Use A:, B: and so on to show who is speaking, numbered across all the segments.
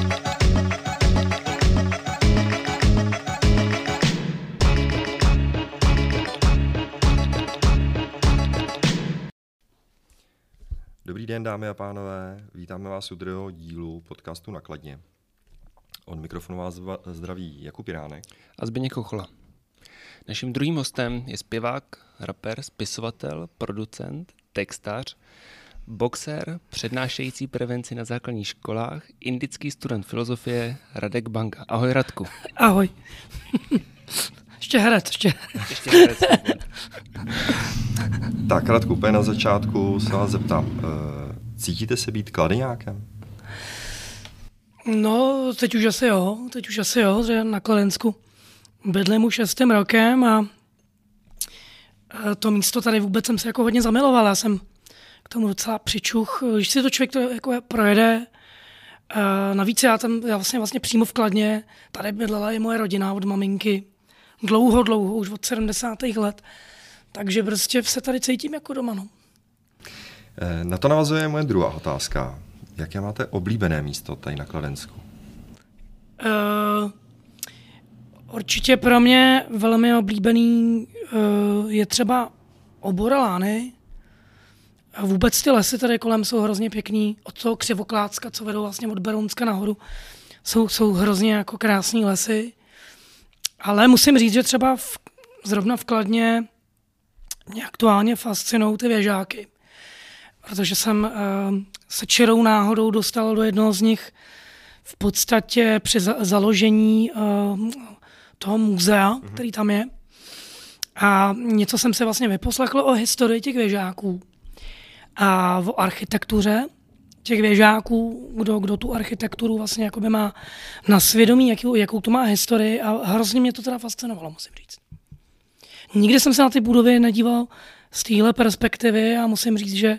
A: Dobrý den, dámy a pánové. Vítáme vás u druhého dílu podcastu Nakladně. Od mikrofonu vás zdraví Jakub Jiránek.
B: A Zbigněk Kochola. Naším druhým hostem je zpěvák, rapper, spisovatel, producent, textař, boxer, přednášející prevenci na základních školách, indický student filozofie Radek Banka. Ahoj Radku.
C: Ahoj. ještě herec, ještě.
B: Ještě herec.
A: Tak, Radku, úplně na začátku se vás zeptám. eh, Cítíte se být kladeňákem?
C: No, teď už asi jo, teď už asi jo, že na Kladensku bydlím už šestým rokem a a to místo tady vůbec jsem se jako hodně zamiloval. Já jsem tomu docela přičuch. Když si to člověk to jako projede, a navíc já tam já vlastně, vlastně přímo v Kladně, tady bydlela i moje rodina od maminky. Dlouho, dlouho, už od 70. let. Takže prostě se tady cítím jako doma. No.
A: Eh, Na to navazuje moje druhá otázka. Jaké máte oblíbené místo tady na Kladensku?
C: Uh, určitě pro mě velmi oblíbený uh, je třeba Oboralány. A vůbec ty lesy tady kolem jsou hrozně pěkný. Od toho Křivoklácka, co vedou vlastně od Berounska nahoru, jsou, jsou hrozně jako krásný lesy. Ale musím říct, že třeba v, zrovna v Kladně mě aktuálně fascinují ty věžáky. Protože jsem uh, se čirou náhodou dostal do jednoho z nich v podstatě při za- založení uh, toho muzea, mm-hmm. který tam je. A něco jsem se vlastně vyposlechl o historii těch věžáků a o architektuře těch věžáků, kdo, kdo tu architekturu vlastně jakoby má na svědomí, jakou, jakou to má historii a hrozně mě to teda fascinovalo, musím říct. Nikdy jsem se na ty budovy nedíval z téhle perspektivy a musím říct, že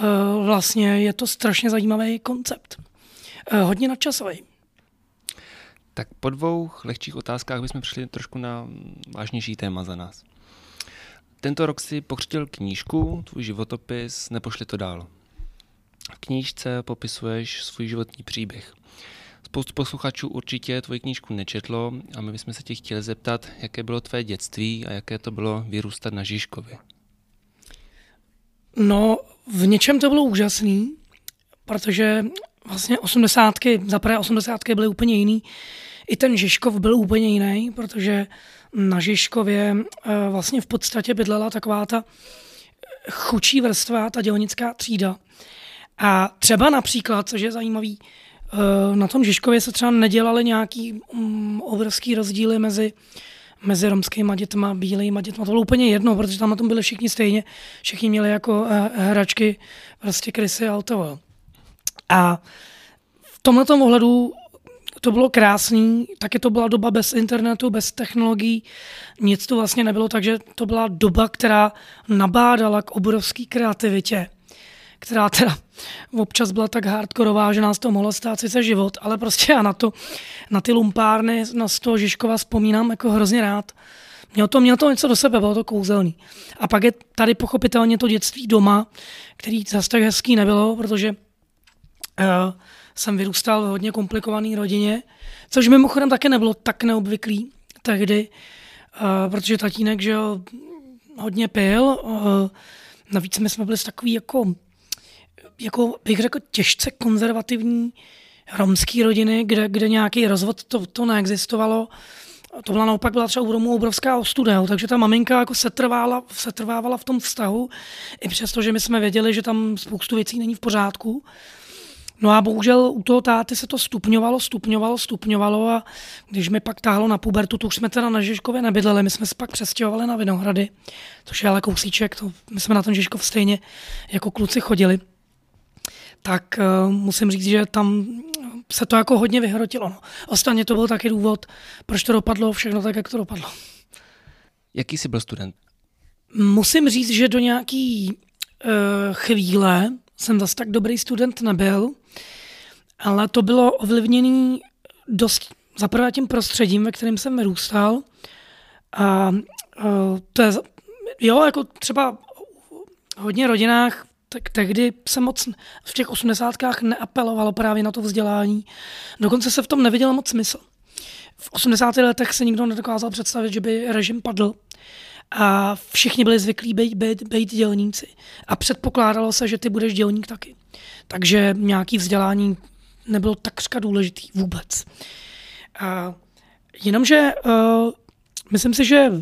C: uh, vlastně je to strašně zajímavý koncept. Uh, hodně nadčasový.
B: Tak po dvou lehčích otázkách bychom přišli trošku na vážnější téma za nás. Tento rok si pokřtil knížku, tvůj životopis, nepošli to dál. V knížce popisuješ svůj životní příběh. Spoustu posluchačů určitě tvoji knížku nečetlo a my bychom se tě chtěli zeptat, jaké bylo tvé dětství a jaké to bylo vyrůstat na Žižkově.
C: No, v něčem to bylo úžasný, protože vlastně osmdesátky, za prvé osmdesátky byly úplně jiný. I ten Žižkov byl úplně jiný, protože na Žižkově eh, vlastně v podstatě bydlela taková ta chučí vrstva, ta dělnická třída. A třeba například, což je zajímavý, eh, na tom Žižkově se třeba nedělaly nějaký mm, obrovský rozdíly mezi mezi romskými dětma, bílými dětma. To bylo úplně jedno, protože tam na tom byli všichni stejně. Všichni měli jako eh, hračky prostě krysy a to. A v tomhle ohledu to bylo krásný, taky to byla doba bez internetu, bez technologií, nic to vlastně nebylo, takže to byla doba, která nabádala k obrovské kreativitě, která teda občas byla tak hardkorová, že nás to mohlo stát sice život, ale prostě já na to, na ty lumpárny, na toho Žižkova vzpomínám jako hrozně rád. Mělo to, mělo to něco do sebe, bylo to kouzelný. A pak je tady pochopitelně to dětství doma, který zase tak hezký nebylo, protože uh, jsem vyrůstal v hodně komplikované rodině, což mimochodem také nebylo tak neobvyklý tehdy, uh, protože tatínek, že jo, hodně pil, uh, navíc my jsme byli z takový jako, jako bych řekl, těžce konzervativní romský rodiny, kde, kde nějaký rozvod to, to neexistovalo. To byla naopak byla třeba u Romů obrovská ostuda, takže ta maminka jako setrvávala, setrvávala v tom vztahu, i přesto, že my jsme věděli, že tam spoustu věcí není v pořádku. No a bohužel u toho táty se to stupňovalo, stupňovalo, stupňovalo a když mi pak táhlo na pubertu, to už jsme teda na Žižkově nebydleli, my jsme se pak přestěhovali na Vinohrady, což je ale kousíček, to, my jsme na ten Žižkov stejně jako kluci chodili. Tak uh, musím říct, že tam se to jako hodně vyhrotilo. No. Ostatně to byl taky důvod, proč to dopadlo všechno tak, jak to dopadlo.
B: Jaký jsi byl student?
C: Musím říct, že do nějaký uh, chvíle jsem zase tak dobrý student nebyl, ale to bylo ovlivněné dost zaprvé tím prostředím, ve kterém jsem vyrůstal. A uh, to je, jo, jako třeba v hodně rodinách tak tehdy se moc v těch osmdesátkách neapelovalo právě na to vzdělání. Dokonce se v tom neviděl moc smysl. V 80. letech se nikdo nedokázal představit, že by režim padl a všichni byli zvyklí být, být, být dělníci. A předpokládalo se, že ty budeš dělník taky. Takže nějaký vzdělání nebylo takřka důležitý vůbec. A jenomže uh, myslím si, že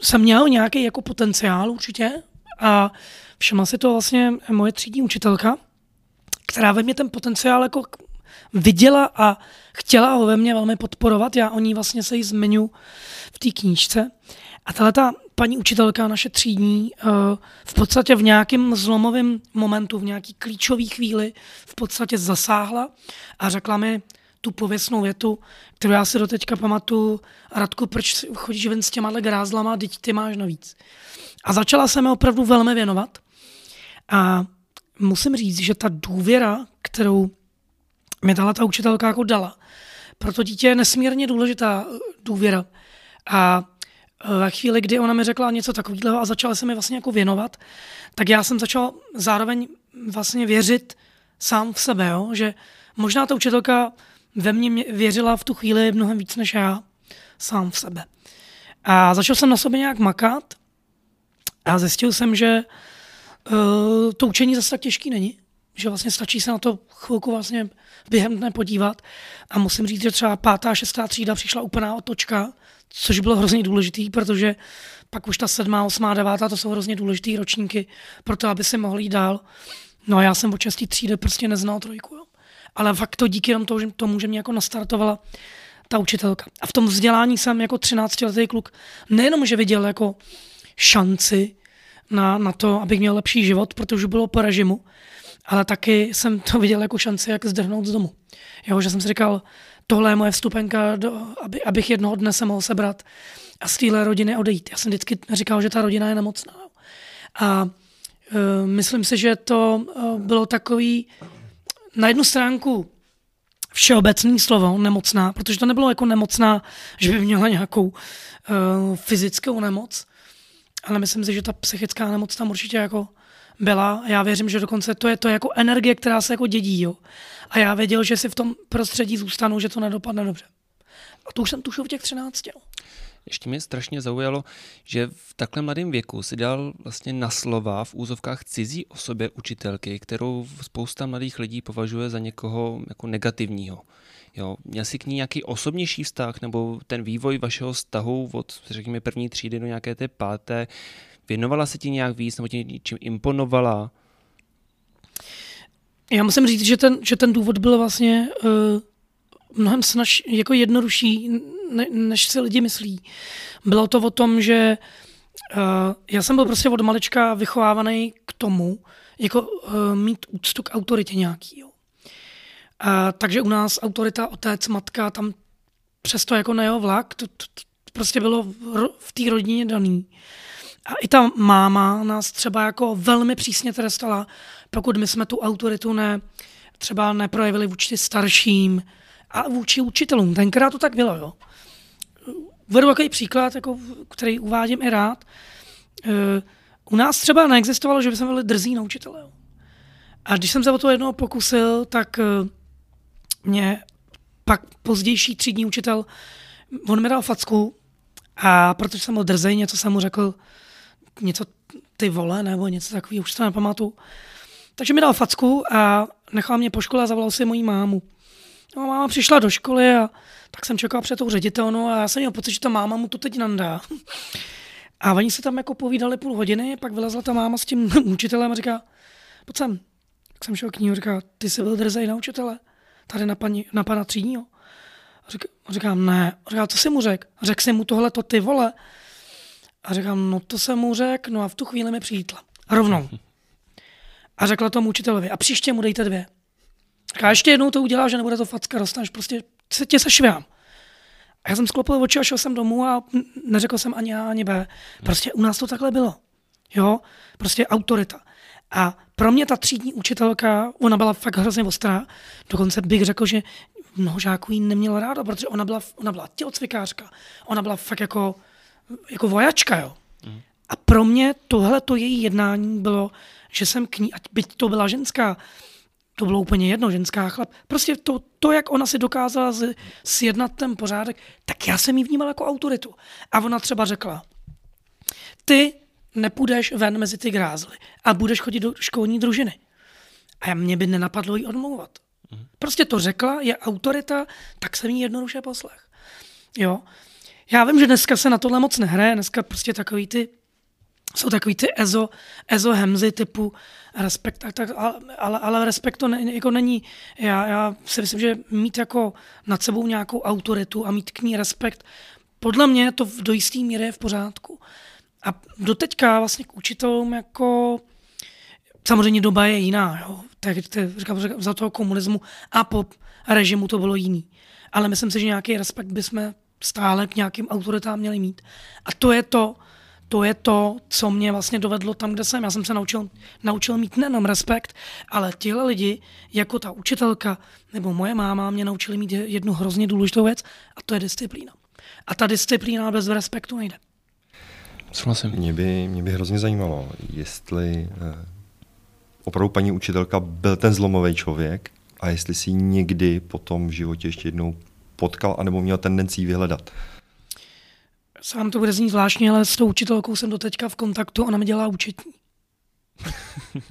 C: jsem měl nějaký jako potenciál určitě a všimla si to vlastně moje třídní učitelka, která ve mně ten potenciál jako viděla a chtěla ho ve mně velmi podporovat. Já o ní vlastně se jí zmiňu v té knížce. A tahle ta paní učitelka, naše třídní, eh, v podstatě v nějakém zlomovém momentu, v nějaký klíčové chvíli v podstatě zasáhla a řekla mi tu pověstnou větu, kterou já si doteďka pamatuju, Radku, proč chodíš ven s těma grázlama, teď ty máš navíc. A začala se mi opravdu velmi věnovat. A musím říct, že ta důvěra, kterou mi tahle ta učitelka jako dala, pro to dítě je nesmírně důležitá důvěra. A ve chvíli, kdy ona mi řekla něco takového a začala se mi vlastně jako věnovat, tak já jsem začal zároveň vlastně věřit sám v sebe, jo? že možná ta učitelka ve mně věřila v tu chvíli mnohem víc než já sám v sebe. A začal jsem na sobě nějak makat a zjistil jsem, že uh, to učení zase tak těžký není. Že vlastně stačí se na to chvilku vlastně během dne podívat. A musím říct, že třeba pátá, šestá třída přišla úplná otočka, což bylo hrozně důležitý, protože pak už ta sedmá, osmá, devátá, to jsou hrozně důležitý ročníky pro to, aby si mohli jít dál. No a já jsem od šestý třídy prostě neznal trojku. Jo. Ale fakt to díky tomu, že, tomu, že mě jako nastartovala ta učitelka. A v tom vzdělání jsem jako 13-letý kluk nejenom, že viděl jako šanci na, na to, abych měl lepší život, protože bylo po režimu, ale taky jsem to viděl jako šanci, jak zdrhnout z domu. Jo, že jsem si říkal, tohle je moje vstupenka, do, aby, abych jednoho dne se mohl sebrat a z téhle rodiny odejít. Já jsem vždycky říkal, že ta rodina je nemocná. A uh, myslím si, že to uh, bylo takový na jednu stránku všeobecný slovo, nemocná, protože to nebylo jako nemocná, že by měla nějakou uh, fyzickou nemoc, ale myslím si, že ta psychická nemoc tam určitě jako byla. Já věřím, že dokonce to je to jako energie, která se jako dědí. Jo. A já věděl, že si v tom prostředí zůstanu, že to nedopadne dobře. A to už jsem tušil v těch 13. Jo.
B: Ještě mě strašně zaujalo, že v takhle mladém věku si dal vlastně na slova v úzovkách cizí osobě učitelky, kterou spousta mladých lidí považuje za někoho jako negativního. Jo, měl jsi k ní nějaký osobnější vztah, nebo ten vývoj vašeho vztahu od, řekněme, první třídy do nějaké té páté, věnovala se ti nějak víc, nebo ti něčím imponovala?
C: Já musím říct, že ten, že ten důvod byl vlastně uh, mnohem snaž, jako jednodušší, ne, než si lidi myslí. Bylo to o tom, že uh, já jsem byl prostě od malička vychovávaný k tomu, jako uh, mít úctu k autoritě nějaký. Jo. A, takže u nás autorita, otec, matka, tam přesto jako na jeho vlak, to, to, to prostě bylo v té rodině daný. A i ta máma nás třeba jako velmi přísně trestala, pokud my jsme tu autoritu ne, třeba neprojevili vůči starším a vůči učitelům. Tenkrát to tak bylo, jo. Uvedu takový příklad, jako, který uvádím i rád. E, u nás třeba neexistovalo, že bychom byli drzí na učitele. A když jsem se o to jednou pokusil, tak e, mě pak pozdější třídní učitel, on mi dal facku a protože jsem byl drzej, něco jsem mu řekl, něco ty vole, nebo něco takového, už to nepamatuju. Takže mi dal facku a nechal mě po škole a zavolal si moji mámu. No, máma přišla do školy a tak jsem čekal před tou ředitelnou a já jsem měl pocit, že ta máma mu to teď nandá. A oni se tam jako povídali půl hodiny, pak vylezla ta máma s tím učitelem a říká, pojď sem. Tak jsem šel k ní a říká, ty jsi byl drzej na učitele, tady na, paní, na pana třídního. A říká, a říkám, ne. A říká, co jsi mu řekl? Řekl jsi mu tohle to ty vole. A říkám, no to jsem mu řekl, no a v tu chvíli mi přijítla. Rovnou. A řekla tomu učitelovi, a příště mu dejte dvě. A ještě jednou to udělá, že nebude to facka, dostaneš prostě, se, tě sešvám. A já jsem sklopil oči a šel jsem domů a neřekl jsem ani A, ani B. Prostě u nás to takhle bylo. Jo, prostě autorita. A pro mě ta třídní učitelka, ona byla fakt hrozně ostrá. Dokonce bych řekl, že mnoho žáků jí neměla ráda, protože ona byla, ona byla tělocvikářka. Ona byla fakt jako, jako vojačka, jo. Mm. A pro mě tohle to její jednání bylo, že jsem k ní, ať byť to byla ženská, to bylo úplně jedno, ženská chlap. Prostě to, to jak ona si dokázala z, sjednat ten pořádek, tak já jsem ji vnímal jako autoritu. A ona třeba řekla, ty nepůjdeš ven mezi ty grázly a budeš chodit do školní družiny. A mě by nenapadlo jí odmlouvat. Prostě to řekla, je autorita, tak jsem jí jednoduše poslech. Jo. Já vím, že dneska se na tohle moc nehraje, dneska prostě takový ty jsou takový ty ezo, ezo hemzy typu respekt, tak, tak, ale, ale respekt to ne, jako není, já, já si myslím, že mít jako nad sebou nějakou autoritu a mít k ní respekt, podle mě to do jisté míry je v pořádku. A doteďka vlastně k učitelům jako, samozřejmě doba je jiná, jo. Tak, tak říkám, za toho komunismu a po režimu to bylo jiný. Ale myslím si, že nějaký respekt bychom stále k nějakým autoritám měli mít. A to je to, to je to, co mě vlastně dovedlo tam, kde jsem. Já jsem se naučil, naučil mít nejenom respekt, ale tihle lidi, jako ta učitelka nebo moje máma, mě naučili mít jednu hrozně důležitou věc a to je disciplína. A ta disciplína bez respektu nejde.
B: Souhlasím.
A: Mě by, mě by hrozně zajímalo, jestli eh, opravdu paní učitelka byl ten zlomový člověk a jestli si někdy potom v životě ještě jednou potkal anebo měl tendenci vyhledat.
C: Sám to bude znít zvláštně, ale s tou učitelkou jsem doteďka v kontaktu, ona mi dělá účetní.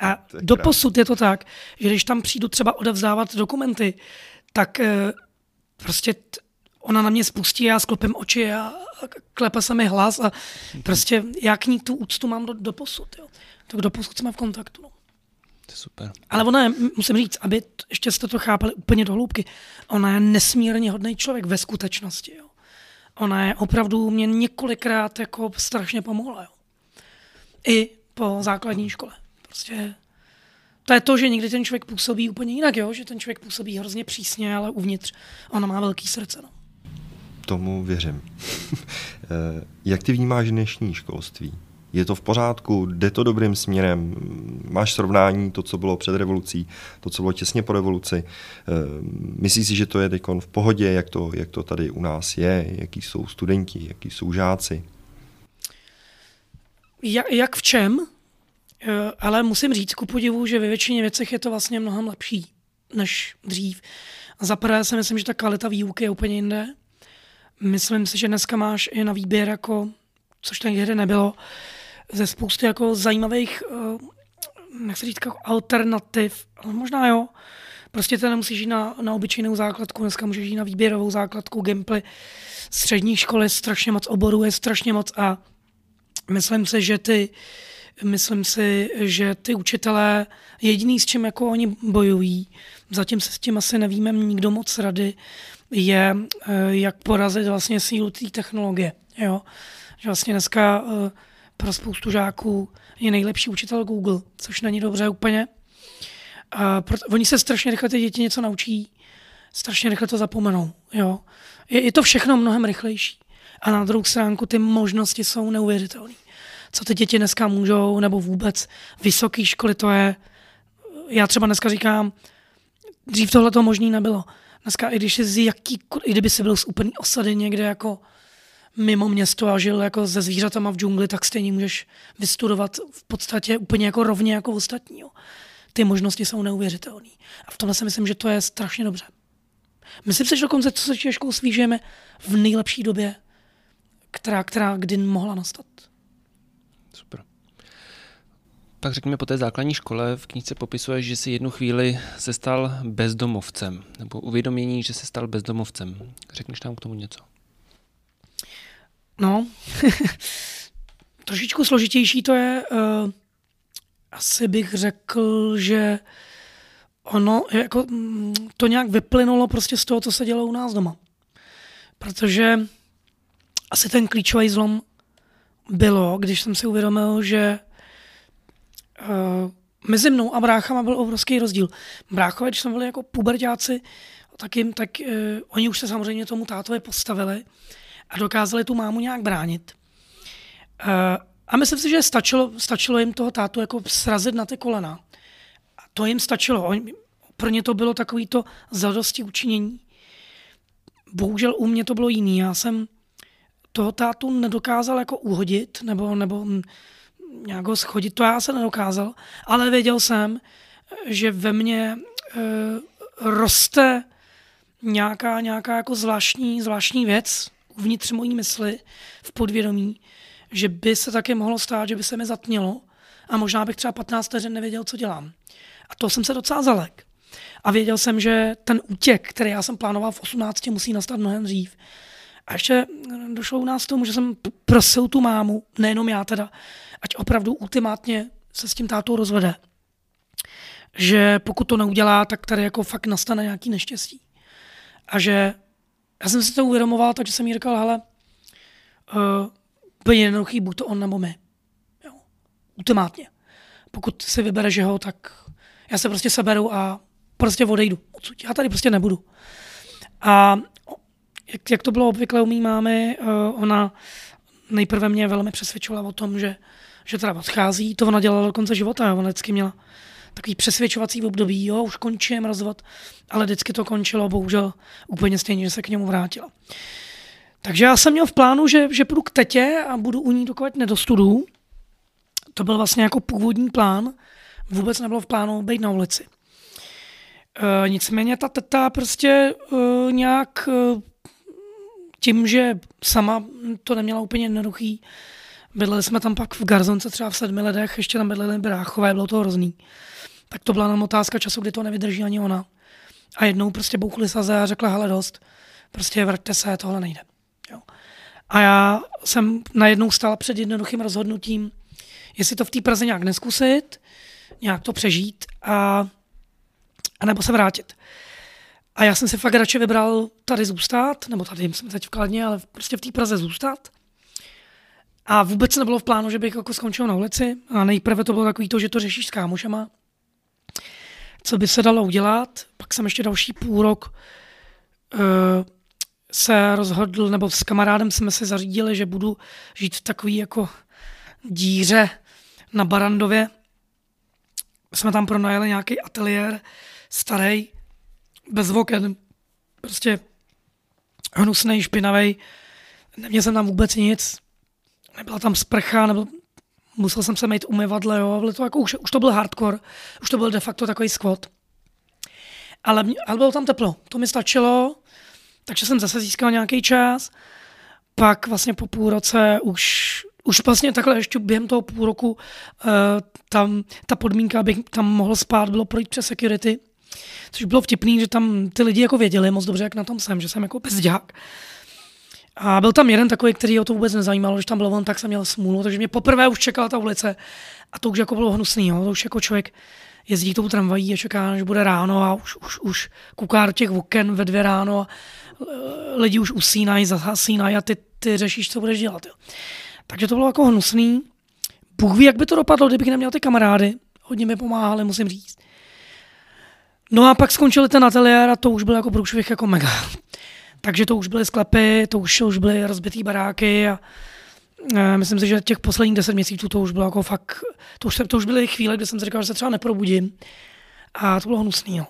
C: A doposud je to tak, že když tam přijdu třeba odevzdávat dokumenty, tak e, prostě t- ona na mě spustí, já sklopím oči a klepe se mi hlas a prostě já k ní tu úctu mám do, do posud. Jo. Tak do posud jsme v kontaktu. No.
B: To je super.
C: Ale ona je, musím říct, aby ještě jste to chápali úplně do hloubky, ona je nesmírně hodný člověk ve skutečnosti. Jo. Ona je opravdu mě několikrát jako strašně pomohla. Jo. I po základní škole. Prostě to je to, že někdy ten člověk působí úplně jinak, jo? že ten člověk působí hrozně přísně, ale uvnitř ona má velký srdce. No.
A: Tomu věřím. Eh, jak ty vnímáš dnešní školství? Je to v pořádku? Jde to dobrým směrem? Máš srovnání to, co bylo před revolucí, to, co bylo těsně po revoluci? Eh, myslíš si, že to je teď v pohodě, jak to, jak to tady u nás je? Jaký jsou studenti, jaký jsou žáci?
C: Jak, jak v čem? Eh, ale musím říct ku podivu, že ve většině věcech je to vlastně mnohem lepší než dřív. Za prvé si myslím, že ta kvalita výuky je úplně jinde. Myslím si, že dneska máš i na výběr, jako, což tehdy nebylo, ze spousty jako zajímavých, nechci říct, jako alternativ, ale možná jo. Prostě to nemusíš jít na, na obyčejnou základku, dneska můžeš jít na výběrovou základku, gameplay, střední školy, strašně moc oborů, je strašně moc a myslím si, že ty myslím si, že ty učitelé, jediný s čím jako oni bojují, zatím se s tím asi nevíme nikdo moc rady, je, eh, jak porazit vlastně sílu té technologie. Jo? Že vlastně dneska eh, pro spoustu žáků je nejlepší učitel Google, což není dobře úplně. A proto, oni se strašně rychle ty děti něco naučí, strašně rychle to zapomenou. Jo? Je, je to všechno mnohem rychlejší. A na druhou stránku ty možnosti jsou neuvěřitelné. Co ty děti dneska můžou, nebo vůbec vysoké školy, to je... Já třeba dneska říkám, dřív tohle to možný nebylo. Dneska, i když jsi jaký, i kdyby si byl z úplný osady někde jako mimo město a žil jako se zvířatama v džungli, tak stejně můžeš vystudovat v podstatě úplně jako rovně jako ostatní. Jo. Ty možnosti jsou neuvěřitelné. A v tomhle si myslím, že to je strašně dobře. Myslím si, že dokonce co se týče školství žijeme v nejlepší době, která, která kdy mohla nastat.
B: Super. Pak řekněme po té základní škole v knize popisuje, že si jednu chvíli se stal bezdomovcem, nebo uvědomění, že se stal bezdomovcem. Řekneš nám k tomu něco?
C: No, trošičku složitější to je. Uh, asi bych řekl, že ono jako, mm, to nějak vyplynulo prostě z toho, co se dělo u nás doma. Protože asi ten klíčový zlom bylo, když jsem si uvědomil, že uh, mezi mnou a bráchama byl obrovský rozdíl. Bráchové, když jsme byli jako pubertáci, tak, jim, tak uh, oni už se samozřejmě tomu tátovi postavili a dokázali tu mámu nějak bránit. Uh, a myslím si, že stačilo, stačilo jim toho tátu jako srazit na ty kolena. A to jim stačilo. Pro ně to bylo takový to zadosti učinění. Bohužel u mě to bylo jiný. Já jsem toho tátu nedokázal jako uhodit nebo, nebo nějak ho schodit, to já se nedokázal, ale věděl jsem, že ve mně e, roste nějaká, nějaká jako zvláštní, zvláštní věc uvnitř mojí mysli, v podvědomí, že by se také mohlo stát, že by se mi zatmělo a možná bych třeba 15 vteřin nevěděl, co dělám. A to jsem se docela zalek. A věděl jsem, že ten útěk, který já jsem plánoval v 18, musí nastat mnohem dřív. A ještě došlo u nás k tomu, že jsem prosil tu mámu, nejenom já teda, ať opravdu ultimátně se s tím tátou rozvede. Že pokud to neudělá, tak tady jako fakt nastane nějaký neštěstí. A že já jsem si to uvědomoval, takže jsem jí říkal, hele, uh, úplně jednoduchý, buď to on nebo my. Jo. Ultimátně. Pokud si vybere, že ho, tak já se prostě seberu a prostě odejdu odsud. Já tady prostě nebudu. A jak, jak to bylo obvykle u mý mámy, uh, ona nejprve mě velmi přesvědčovala o tom, že, že teda odchází. To ona dělala do konce života. Ona vždycky měla takový přesvědčovací období, jo, už končím rozvod, ale vždycky to končilo, bohužel úplně stejně, že se k němu vrátila. Takže já jsem měl v plánu, že, že půjdu k tetě a budu u ní dokovat nedostudu. To byl vlastně jako původní plán. Vůbec nebylo v plánu být na ulici. E, nicméně ta teta prostě e, nějak e, tím, že sama to neměla úplně jednoduchý, bydleli jsme tam pak v Garzonce třeba v sedmi ledech, ještě tam bydleli bráchové, bylo to hrozný. Tak to byla nám otázka času, kdy to nevydrží ani ona. A jednou prostě bouchli saze a řekla, hele dost, prostě vraťte se, tohle nejde. Jo. A já jsem najednou stala před jednoduchým rozhodnutím, jestli to v té Praze nějak neskusit, nějak to přežít a, a nebo se vrátit. A já jsem si fakt radši vybral tady zůstat, nebo tady jsme teď v Kladně, ale prostě v té Praze zůstat. A vůbec nebylo v plánu, že bych jako skončil na ulici. A nejprve to bylo takový to, že to řešíš s kámošema. Co by se dalo udělat. Pak jsem ještě další půl rok uh, se rozhodl, nebo s kamarádem jsme se zařídili, že budu žít v takový jako díře na Barandově. Jsme tam pronajeli nějaký ateliér starý, bez oken, prostě hnusný, špinavý. Neměl jsem tam vůbec nic, nebyla tam sprcha, nebo musel jsem se mít umyvadle, jo, ale to jako už, už to byl hardcore, už to byl de facto takový squat. Ale, ale bylo tam teplo, to mi stačilo, takže jsem zase získal nějaký čas. Pak vlastně po půl roce už, už vlastně takhle ještě během toho půl roku uh, tam ta podmínka, abych tam mohl spát, bylo projít přes security. Což bylo vtipný, že tam ty lidi jako věděli moc dobře, jak na tom jsem, že jsem jako bezďák. A byl tam jeden takový, který ho to vůbec nezajímalo, že tam byl on, tak jsem měl smůlu, takže mě poprvé už čekala ta ulice a to už jako bylo hnusný, jo. to už jako člověk jezdí tou tramvají a čeká, že bude ráno a už, už, už kouká do těch oken ve dvě ráno a e, lidi už usínají, zahasínají a ty, ty řešíš, co budeš dělat. Jo. Takže to bylo jako hnusný. Bůh ví, jak by to dopadlo, kdybych neměl ty kamarády. Hodně mi pomáhali, musím říct. No a pak skončili ten ateliér a to už byl jako průšvih jako mega. Takže to už byly sklepy, to už, už byly rozbitý baráky a e, myslím si, že těch posledních deset měsíců to už bylo jako fakt, to už, to už byly chvíle, kdy jsem si říkal, že se třeba neprobudím a to bylo hnusný. Jo.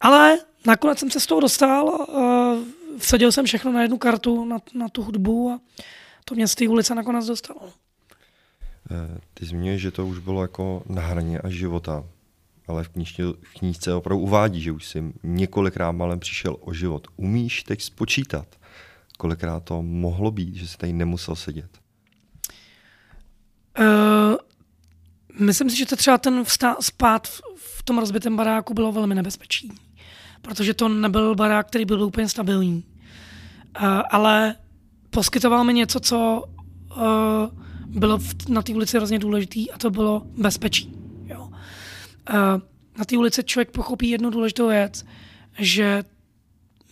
C: Ale nakonec jsem se z toho dostal, uh, vsadil jsem všechno na jednu kartu, na, na tu hudbu a to mě z té ulice nakonec dostalo.
A: E, ty zmiňuješ, že to už bylo jako na hraně až života ale v, knížce, v knížce opravdu uvádí, že už si několikrát malem přišel o život. Umíš teď spočítat, kolikrát to mohlo být, že jsi tady nemusel sedět?
C: Uh, myslím si, že to třeba ten vstá, spát v, v tom rozbitém baráku bylo velmi nebezpečný, protože to nebyl barák, který byl úplně stabilní. Uh, ale poskytoval mi něco, co uh, bylo v, na té ulici hrozně důležité a to bylo bezpečí na té ulici člověk pochopí jednu důležitou věc, že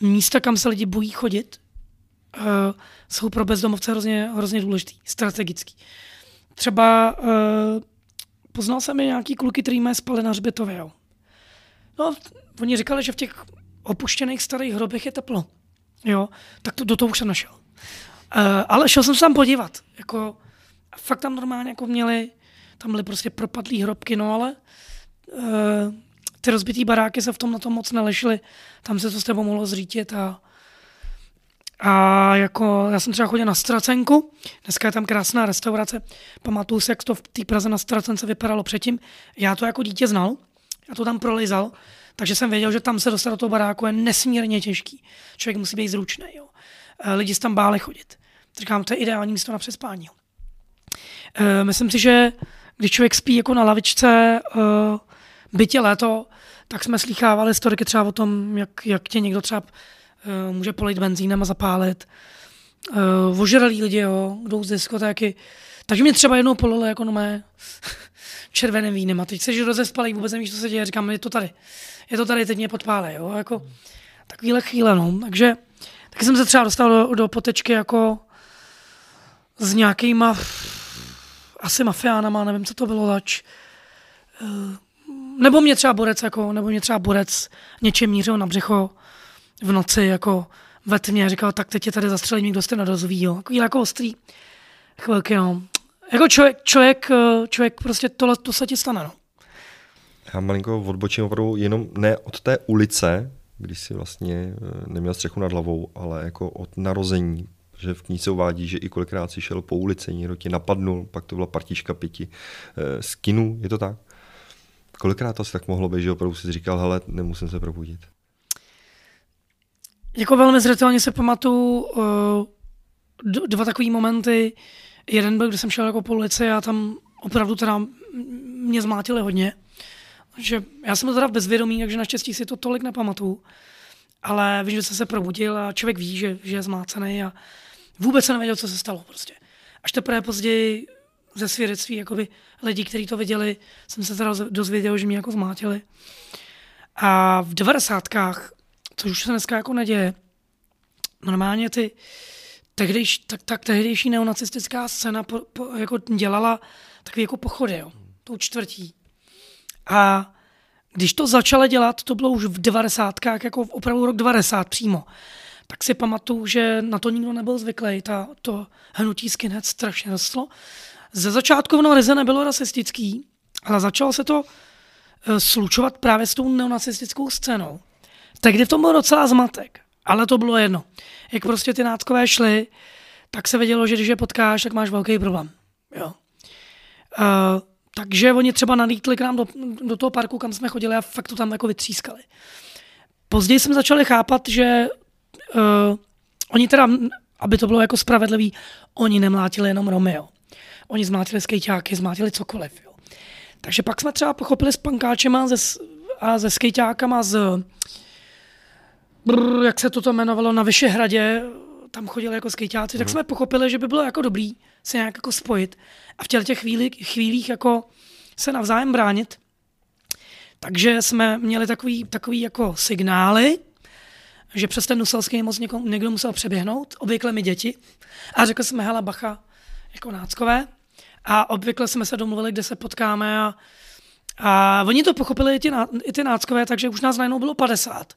C: místa, kam se lidi bojí chodit, uh, jsou pro bezdomovce hrozně, hrozně důležitý, strategický. Třeba uh, poznal jsem i nějaký kluky, který mají spaly na hřbitově. No, oni říkali, že v těch opuštěných starých hrobech je teplo. Jo, tak to, do toho už jsem našel. Uh, ale šel jsem se tam podívat. Jako, fakt tam normálně jako měli, tam byly prostě propadlý hrobky, no ale Eh, ty rozbitý baráky se v tom na tom moc nalešily. Tam se to s tebou mohlo zřítit a A jako, já jsem třeba chodil na Stracenku, dneska je tam krásná restaurace, pamatuju si, jak to v té Praze na Stracence vypadalo předtím. Já to jako dítě znal, já to tam prolizal, takže jsem věděl, že tam se dostat do toho baráku je nesmírně těžký. Člověk musí být zručný. Jo. Eh, lidi se tam báli chodit. Říkám, to je ideální místo na přespání. Eh, myslím si, že když člověk spí jako na lavičce, eh, bytě léto, tak jsme slýchávali historiky třeba o tom, jak, jak tě někdo třeba může polejt benzínem a zapálit. Ožralí lidi, jo, jdou z diskotéky. Takže mě třeba jednou polili jako no mé červeným vínem a teď se rozespalý, vůbec nevíš, co se děje, říkám, je to tady je to tady, teď mě podpále, jo, jako takovýhle chvíle, no. Takže taky jsem se třeba dostal do, do potečky jako s nějakýma asi mafiánama, nevím, co to bylo zač. Eh, nebo mě třeba borec, jako, nebo mě třeba borec něčem mířil na břicho v noci, jako ve tmě, říkal, tak teď je tady zastřelí někdo se nedozví, jo. Takový jako ostrý chvilky, no. Jako člověk, člověk, eh, člověk prostě tohle, to se ti stane, no.
A: Já malinko odbočím opravdu jenom ne od té ulice, když si vlastně eh, neměl střechu nad hlavou, ale jako od narození, že v knize uvádí, že i kolikrát si šel po ulici, někdo tě napadnul, pak to byla partička pěti skinů, je to tak? Kolikrát to asi tak mohlo být, že opravdu si říkal, hele, nemusím se probudit?
C: Jako velmi zřetelně se pamatuju uh, dva takové momenty. Jeden byl, kdy jsem šel jako po ulici a tam opravdu teda mě zmátili hodně že já jsem teda bezvědomý, takže naštěstí si to tolik nepamatuju. Ale vím, že jsem se probudil a člověk ví, že, že je zmácený a vůbec se nevěděl, co se stalo prostě. Až teprve později ze svědectví jakoby lidí, kteří to viděli, jsem se teda dozvěděl, že mě jako zmátili. A v devadesátkách, což už se dneska jako neděje, normálně ty tehdejš, tak, tak tehdejší neonacistická scéna po, po, jako dělala takový jako pochody, jo, tou čtvrtí. A když to začala dělat, to bylo už v 90. jako v opravdu rok 90 přímo, tak si pamatuju, že na to nikdo nebyl zvyklý. Ta, to hnutí skinhead strašně rostlo. Ze začátku ono ryze nebylo rasistický, ale začalo se to eh, slučovat právě s tou neonacistickou scénou. kdy v tom byl docela zmatek, ale to bylo jedno. Jak prostě ty nátkové šly, tak se vědělo, že když je potkáš, tak máš velký problém. Jo. Uh, takže oni třeba nalítli k nám do, do toho parku, kam jsme chodili a fakt to tam jako vytřískali. Později jsme začali chápat, že uh, oni teda, aby to bylo jako spravedlivý, oni nemlátili jenom Romeo. Oni zmlátili skejťáky, zmlátili cokoliv. Jo. Takže pak jsme třeba pochopili s pankáčema ze, a ze skejťákama z brr, jak se toto jmenovalo, na Vyšehradě, tam chodili jako skejťáci, mm. tak mhm. jsme pochopili, že by bylo jako dobrý se nějak jako spojit a v těch chvíli, chvílích jako se navzájem bránit. Takže jsme měli takový, takový jako signály, že přes ten nuselský moc někdo, někdo musel přeběhnout, obvykle mi děti. A řekli jsme, hele, bacha, jako náckové. A obvykle jsme se domluvili, kde se potkáme a, a oni to pochopili i ty, i ty náckové, takže už nás najednou bylo 50.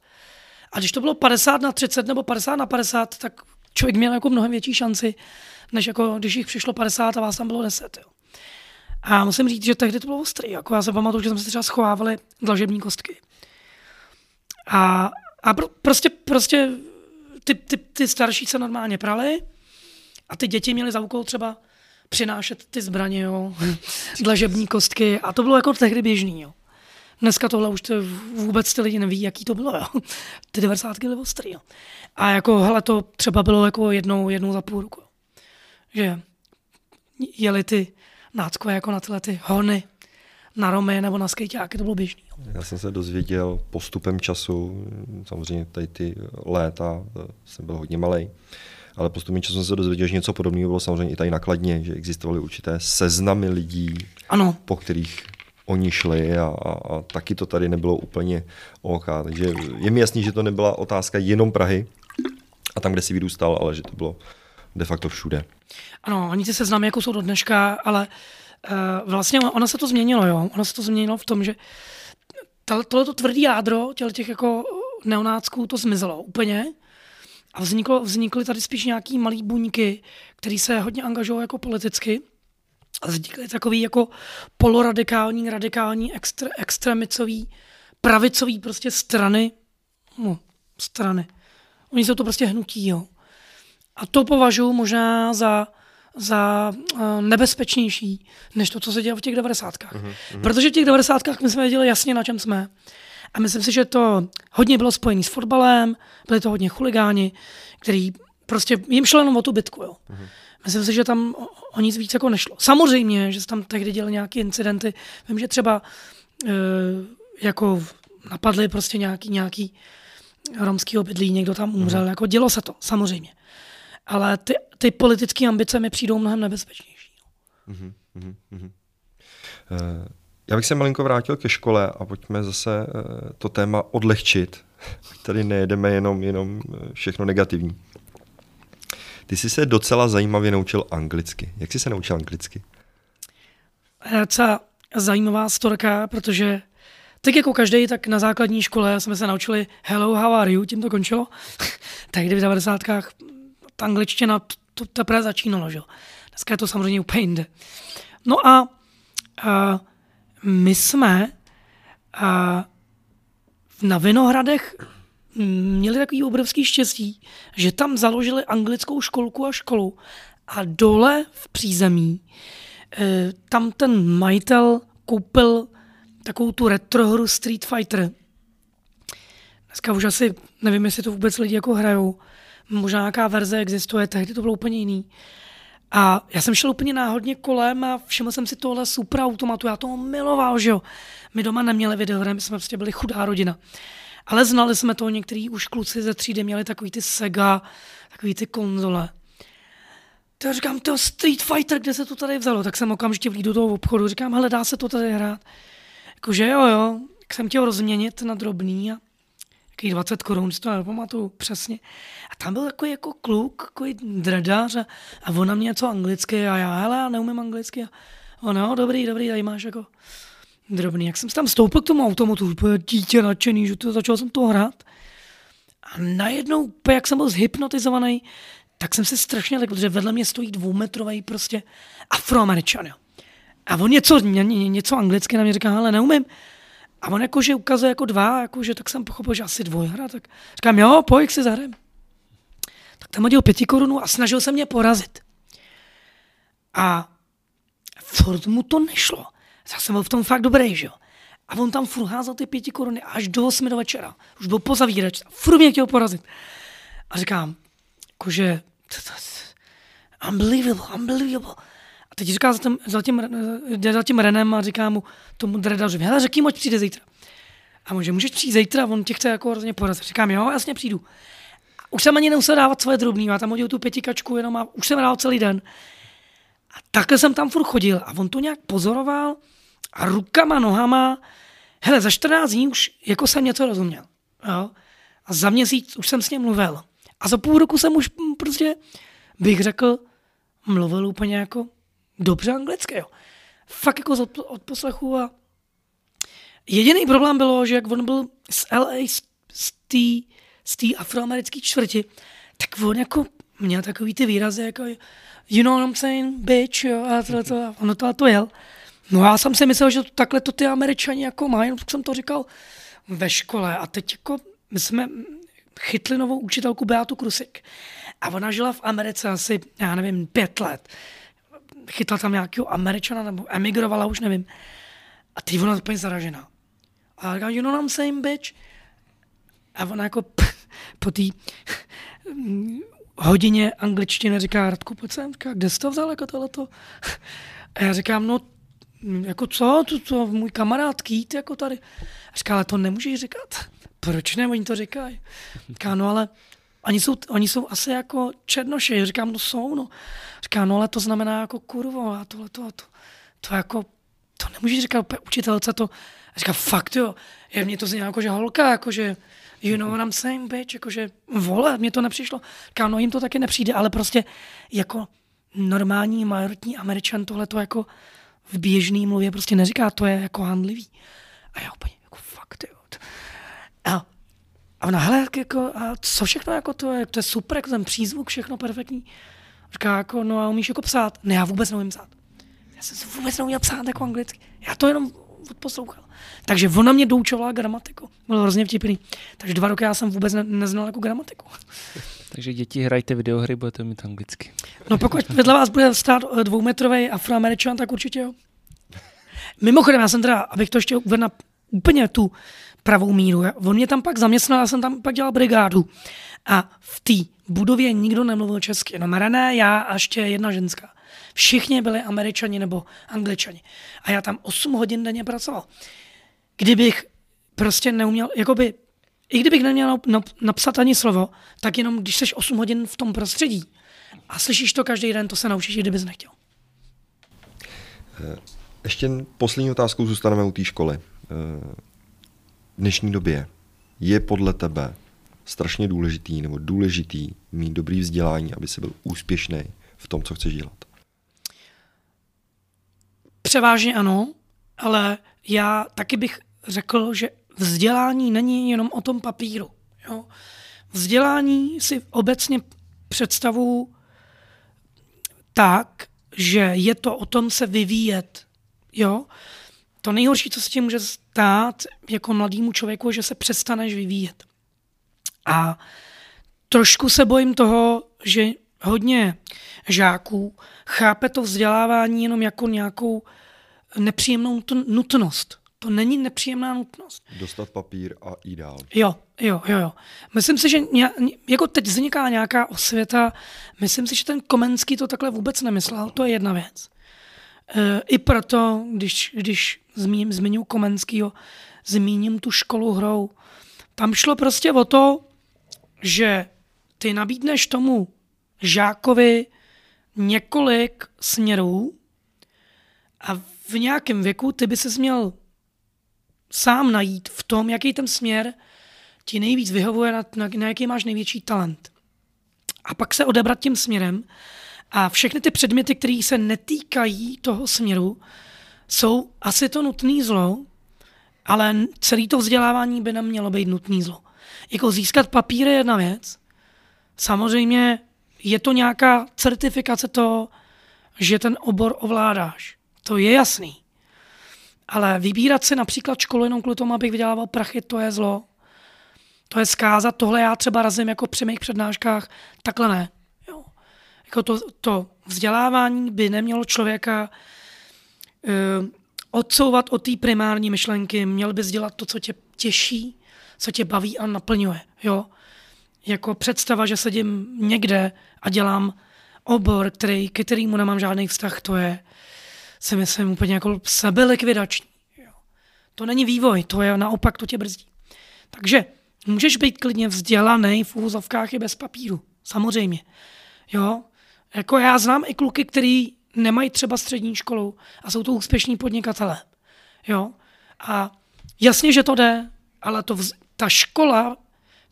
C: A když to bylo 50 na 30 nebo 50 na 50, tak člověk měl jako mnohem větší šanci, než jako když jich přišlo 50 a vás tam bylo 10. Jo. A musím říct, že tehdy to bylo ostrý. Jako já se pamatuju, že jsme si třeba schovávali dlažební kostky. A, a pro, prostě, prostě ty, ty, ty starší se normálně prali a ty děti měly za úkol třeba přinášet ty zbraně, jo, dlažební kostky a to bylo jako tehdy běžný. Jo. Dneska tohle už to vůbec ty lidi neví, jaký to bylo. Jo. Ty 90. byly ostrý. Jo. A jako, hele, to třeba bylo jako jednou, jednou za půl roku. Že jeli ty náckové jako na tyhle ty hony na Romy nebo na skejťáky, to bylo běžný.
A: Já jsem se dozvěděl postupem času, samozřejmě tady ty léta, jsem byl hodně malý, ale postupem času jsem se dozvěděl, že něco podobného bylo samozřejmě i tady nakladně, že existovaly určité seznamy lidí,
C: ano.
A: po kterých oni šli a, a, a taky to tady nebylo úplně OK. Takže je mi jasný, že to nebyla otázka jenom Prahy a tam, kde si vyrůstal, ale že to bylo de facto všude.
C: Ano, oni ty seznamy jako jsou do dneška, ale uh, vlastně ono se to změnilo, jo. Ono se to změnilo v tom, že tohleto tvrdý jádro těch jako neonácků to zmizelo úplně a vzniklo, vznikly tady spíš nějaký malý buňky, který se hodně angažují jako politicky a vznikly takový jako poloradikální, radikální, extre, extremicový, pravicový prostě strany, no, strany. Oni jsou to prostě hnutí, jo. A to považuji možná za, za uh, nebezpečnější, než to, co se dělo v těch 90. Mm-hmm. Protože v těch 90. my jsme věděli jasně, na čem jsme. A myslím si, že to hodně bylo spojené s fotbalem, byli to hodně chuligáni, který prostě jim šlo jenom o tu bitku. Jo. Mm-hmm. Myslím si, že tam o, o nic víc jako nešlo. Samozřejmě, že se tam tehdy děly nějaké incidenty. Vím, že třeba e, jako napadly prostě nějaký, nějaký romský obydlí, někdo tam umřel. Mm-hmm. Jako dělo se to, samozřejmě. Ale ty, ty politické ambice mi přijdou mnohem nebezpečnější. Mm-hmm. Mm-hmm.
A: Uh, já bych se malinko vrátil ke škole a pojďme zase uh, to téma odlehčit. Tady nejedeme jenom, jenom všechno negativní. Ty jsi se docela zajímavě naučil anglicky. Jak jsi se naučil anglicky?
C: Docela zajímavá storka, protože tak jako každý, tak na základní škole jsme se naučili hello, how are you, tím to končilo. Tehdy v 90. ta angličtina to teprve začínalo, že? Dneska je to samozřejmě úplně jinde. No a, a my jsme na Vinohradech měli takový obrovský štěstí, že tam založili anglickou školku a školu a dole v přízemí e, tam ten majitel koupil takovou tu retrohru Street Fighter. Dneska už asi nevím, jestli to vůbec lidi jako hrajou. Možná nějaká verze existuje, tehdy to bylo úplně jiný. A já jsem šel úplně náhodně kolem a všiml jsem si tohle super automatu. Já to miloval, že jo. My doma neměli videohry, my jsme prostě byli chudá rodina. Ale znali jsme to, některý už kluci ze třídy měli takový ty Sega, takový ty konzole. Tak říkám, to Street Fighter, kde se to tady vzalo? Tak jsem okamžitě vlídu do toho obchodu, říkám, hele, dá se to tady hrát. Jakože jo, jo, tak jsem chtěl rozměnit na drobný a jaký 20 korun, si to nepamatuju přesně. A tam byl takový jako kluk, takový dredář a, a ona mě něco anglicky a já, hele, já neumím anglicky. A on, jo, dobrý, dobrý, tady máš jako drobný. Jak jsem se tam stoupil k tomu automatu, úplně dítě nadšený, že to, začal jsem to hrát. A najednou, jak jsem byl zhypnotizovaný, tak jsem se strašně lekl, protože vedle mě stojí dvoumetrový prostě afroameričan. Jo. A on něco, ně, něco anglicky na mě říká, ale neumím. A on jakože ukazuje jako dva, jakože tak jsem pochopil, že asi dvojhra, tak říkám, jo, pojď si zahrajem. Tak tam hodil pěti korunu a snažil se mě porazit. A furt mu to nešlo. Já jsem byl v tom fakt dobrý, že jo. A on tam furt házel ty pěti koruny až do 8 do večera. Už byl po zavírač. Furt mě chtěl porazit. A říkám, jakože, unbelievable, unbelievable. Teď říká za tím, za tím, jde za tím Renem a říká mu tomu dredařovi, hele, řekni mu, přijde zítra. A může, můžeš přijít zítra, on tě chce jako hrozně porazit. Říkám, jo, jasně přijdu. Už jsem ani nemusel dávat svoje drobný, já tam hodil tu pětikačku jenom a už jsem dával celý den. A takhle jsem tam furt chodil a on to nějak pozoroval a rukama, nohama, hele, za 14 dní už jako jsem něco rozuměl. Jo? A za měsíc už jsem s ním mluvil. A za půl roku jsem už prostě, bych řekl, mluvil úplně jako dobře anglicky. Jo. Fakt jako od poslechu a jediný problém bylo, že jak on byl z LA, z té z afroamerické čtvrti, tak on jako měl takový ty výrazy, jako you know what I'm saying, bitch, jo, a to, to, a ono to, to jel. No já jsem si myslel, že to, takhle to ty američani jako mají, no tak jsem to říkal ve škole a teď jako my jsme chytli novou učitelku Beatu Krusik a ona žila v Americe asi, já nevím, pět let. Chytla tam nějakého američana nebo emigrovala, už nevím. A teď ona úplně zaražená. A já říkám, you know what I'm saying, bitch? A ona jako po té hodině angličtiny říká, Radku, pojď sem, říká, kde jsi to vzal jako tohleto? A já říkám, no jako co, to, to můj kamarád Kýt jako tady. A říká, ale to nemůžeš říkat. Proč ne, oni to říkají. Říká, no ale oni jsou, oni jsou asi jako černoši. Říkám, no jsou, no. Říká, no ale to znamená jako kurvo a tohle to, to, to jako, to nemůžeš říkat učitelce to. A říká, fakt jo, je mě to zní jako, že holka, jako, že you know what I'm saying, bitch, jakože vole, mě to nepřišlo. Říká, no jim to taky nepřijde, ale prostě jako normální majoritní američan tohle to jako v běžný mluvě prostě neříká, to je jako handlivý. A já úplně, jako fakt, jo. A, a ona, hele, jako, a co všechno, jako to je, to je super, jako ten přízvuk, všechno perfektní. Říká, jako, no a umíš jako psát? Ne, já vůbec neumím psát. Já jsem se vůbec neuměl psát jako anglicky. Já to jenom odposlouchal. Takže ona mě doučovala gramatiku. Bylo hrozně vtipný. Takže dva roky já jsem vůbec ne, neznal jako gramatiku.
B: Takže děti hrajte videohry, budete mít anglicky.
C: No pokud vedle vás bude stát eh, dvoumetrový afroameričan, tak určitě jo. Mimochodem, já jsem teda, abych to ještě uvedl na úplně tu pravou míru. On mě tam pak zaměstnal, já jsem tam pak dělal brigádu. A v té budově nikdo nemluvil česky. No René, já a ještě jedna ženská. Všichni byli američani nebo angličani. A já tam 8 hodin denně pracoval. Kdybych prostě neuměl, jakoby, i kdybych neměl napsat ani slovo, tak jenom když jsi 8 hodin v tom prostředí a slyšíš to každý den, to se naučíš, i kdybys nechtěl.
A: Eh, ještě poslední otázkou zůstaneme u té školy. V dnešní době je podle tebe strašně důležitý nebo důležitý mít dobrý vzdělání, aby se byl úspěšný v tom, co chceš dělat?
C: Převážně ano, ale já taky bych řekl, že vzdělání není jenom o tom papíru. Jo? Vzdělání si obecně představu tak, že je to o tom se vyvíjet. Jo? To nejhorší, co se ti může stát jako mladému člověku, že se přestaneš vyvíjet. A trošku se bojím toho, že hodně žáků chápe to vzdělávání jenom jako nějakou nepříjemnou nutnost. To není nepříjemná nutnost.
A: Dostat papír a jít dál.
C: Jo, jo, jo, jo. Myslím si, že ně, jako teď vzniká nějaká osvěta, myslím si, že ten Komenský to takhle vůbec nemyslel, to je jedna věc. E, I proto, když, když zmíním, zmiňu Komenskýho, zmíním tu školu hrou. Tam šlo prostě o to, že ty nabídneš tomu žákovi několik směrů a v nějakém věku ty by se měl sám najít v tom, jaký ten směr ti nejvíc vyhovuje, na, na, na jaký máš největší talent. A pak se odebrat tím směrem a všechny ty předměty, které se netýkají toho směru, jsou asi to nutný zlo, ale celé to vzdělávání by nemělo být nutný zlo. Jako získat papír je jedna věc. Samozřejmě je to nějaká certifikace toho, že ten obor ovládáš. To je jasný. Ale vybírat si například školu jenom kvůli tomu, abych vydělával prachy, to je zlo. To je zkázat, tohle já třeba razím jako při mých přednáškách, takhle ne. Jako to, to vzdělávání by nemělo člověka uh, odsouvat od té primární myšlenky, měl bys dělat to, co tě těší, co tě baví a naplňuje. Jo? Jako představa, že sedím někde a dělám obor, který, k kterýmu nemám žádný vztah, to je, si myslím, úplně jako sebelikvidační. Jo? To není vývoj, to je naopak, to tě brzdí. Takže můžeš být klidně vzdělaný v úzovkách i bez papíru. Samozřejmě. Jo? Jako já znám i kluky, který nemají třeba střední školu a jsou to úspěšní podnikatelé. Jo? A jasně, že to jde, ale to vz... ta škola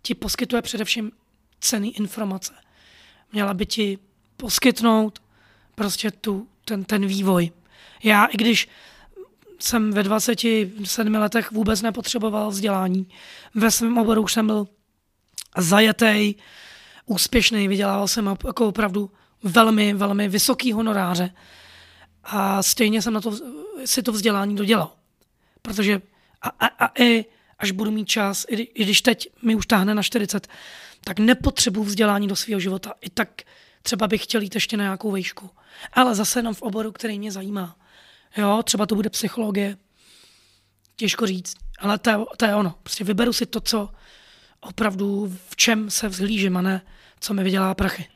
C: ti poskytuje především cený informace. Měla by ti poskytnout prostě tu, ten, ten vývoj. Já, i když jsem ve 27 letech vůbec nepotřeboval vzdělání, ve svém oboru už jsem byl zajetý, úspěšný, vydělával jsem jako opravdu velmi, velmi vysoký honoráře a stejně jsem na to, si to vzdělání dodělal. Protože a, a, a i až budu mít čas, i, i když teď mi už táhne na 40, tak nepotřebuji vzdělání do svého života. I tak třeba bych chtěl jít ještě na nějakou vejšku. Ale zase jenom v oboru, který mě zajímá. Jo, třeba to bude psychologie. Těžko říct. Ale to je, to je ono. Prostě vyberu si to, co opravdu v čem se vzhlížím a ne co mi vydělá prachy.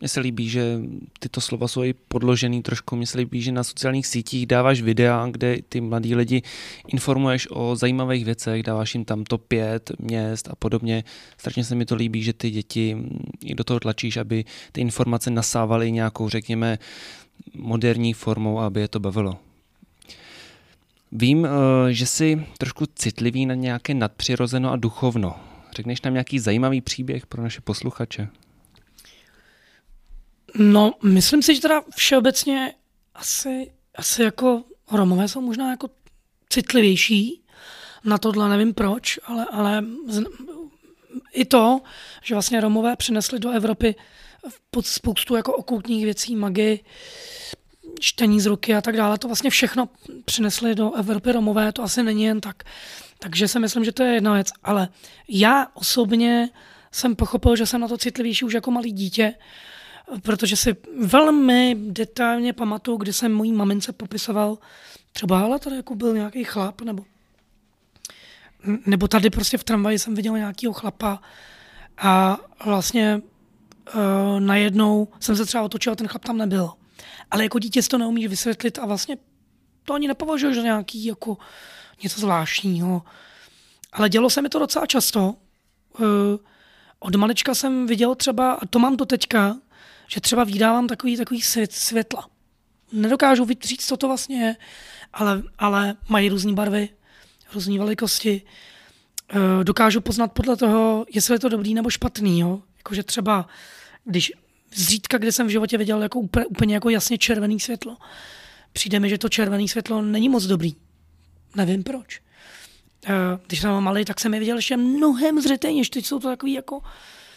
B: Mně se líbí, že tyto slova jsou i podložený trošku. Mně se líbí, že na sociálních sítích dáváš videa, kde ty mladí lidi informuješ o zajímavých věcech, dáváš jim tam to pět měst a podobně. Strašně se mi to líbí, že ty děti i do toho tlačíš, aby ty informace nasávaly nějakou, řekněme, moderní formou, aby je to bavilo. Vím, eh, že jsi trošku citlivý na nějaké nadpřirozeno a duchovno. Řekneš nám nějaký zajímavý příběh pro naše posluchače?
C: No, myslím si, že teda všeobecně asi, asi jako Romové jsou možná jako citlivější na tohle, nevím proč, ale, ale i to, že vlastně Romové přinesli do Evropy pod spoustu jako okultních věcí, magii, čtení z ruky a tak dále, to vlastně všechno přinesli do Evropy Romové, to asi není jen tak. Takže si myslím, že to je jedna věc. Ale já osobně jsem pochopil, že jsem na to citlivější už jako malý dítě, protože si velmi detailně pamatuju, kdy jsem mojí mamince popisoval, třeba ale tady jako byl nějaký chlap, nebo nebo tady prostě v tramvaji jsem viděl nějakého chlapa a vlastně uh, najednou jsem se třeba otočil a ten chlap tam nebyl. Ale jako dítě si to neumíš vysvětlit a vlastně to ani nepovažuješ za nějaký jako něco zvláštního. Ale dělo se mi to docela často. Uh, od malička jsem viděl třeba, a to mám to teďka, že třeba vydávám takový, takový svět, světla. Nedokážu říct, co to vlastně je, ale, ale mají různé barvy, různé velikosti. E, dokážu poznat podle toho, jestli je to dobrý nebo špatný. Jo? Jakože třeba, když zřídka, kde jsem v životě viděl jako úplně, úplně jako jasně červený světlo, přijde mi, že to červené světlo není moc dobrý. Nevím proč. E, když jsem malý, tak jsem je viděl ještě mnohem zřetelnější. Teď jsou to takový jako,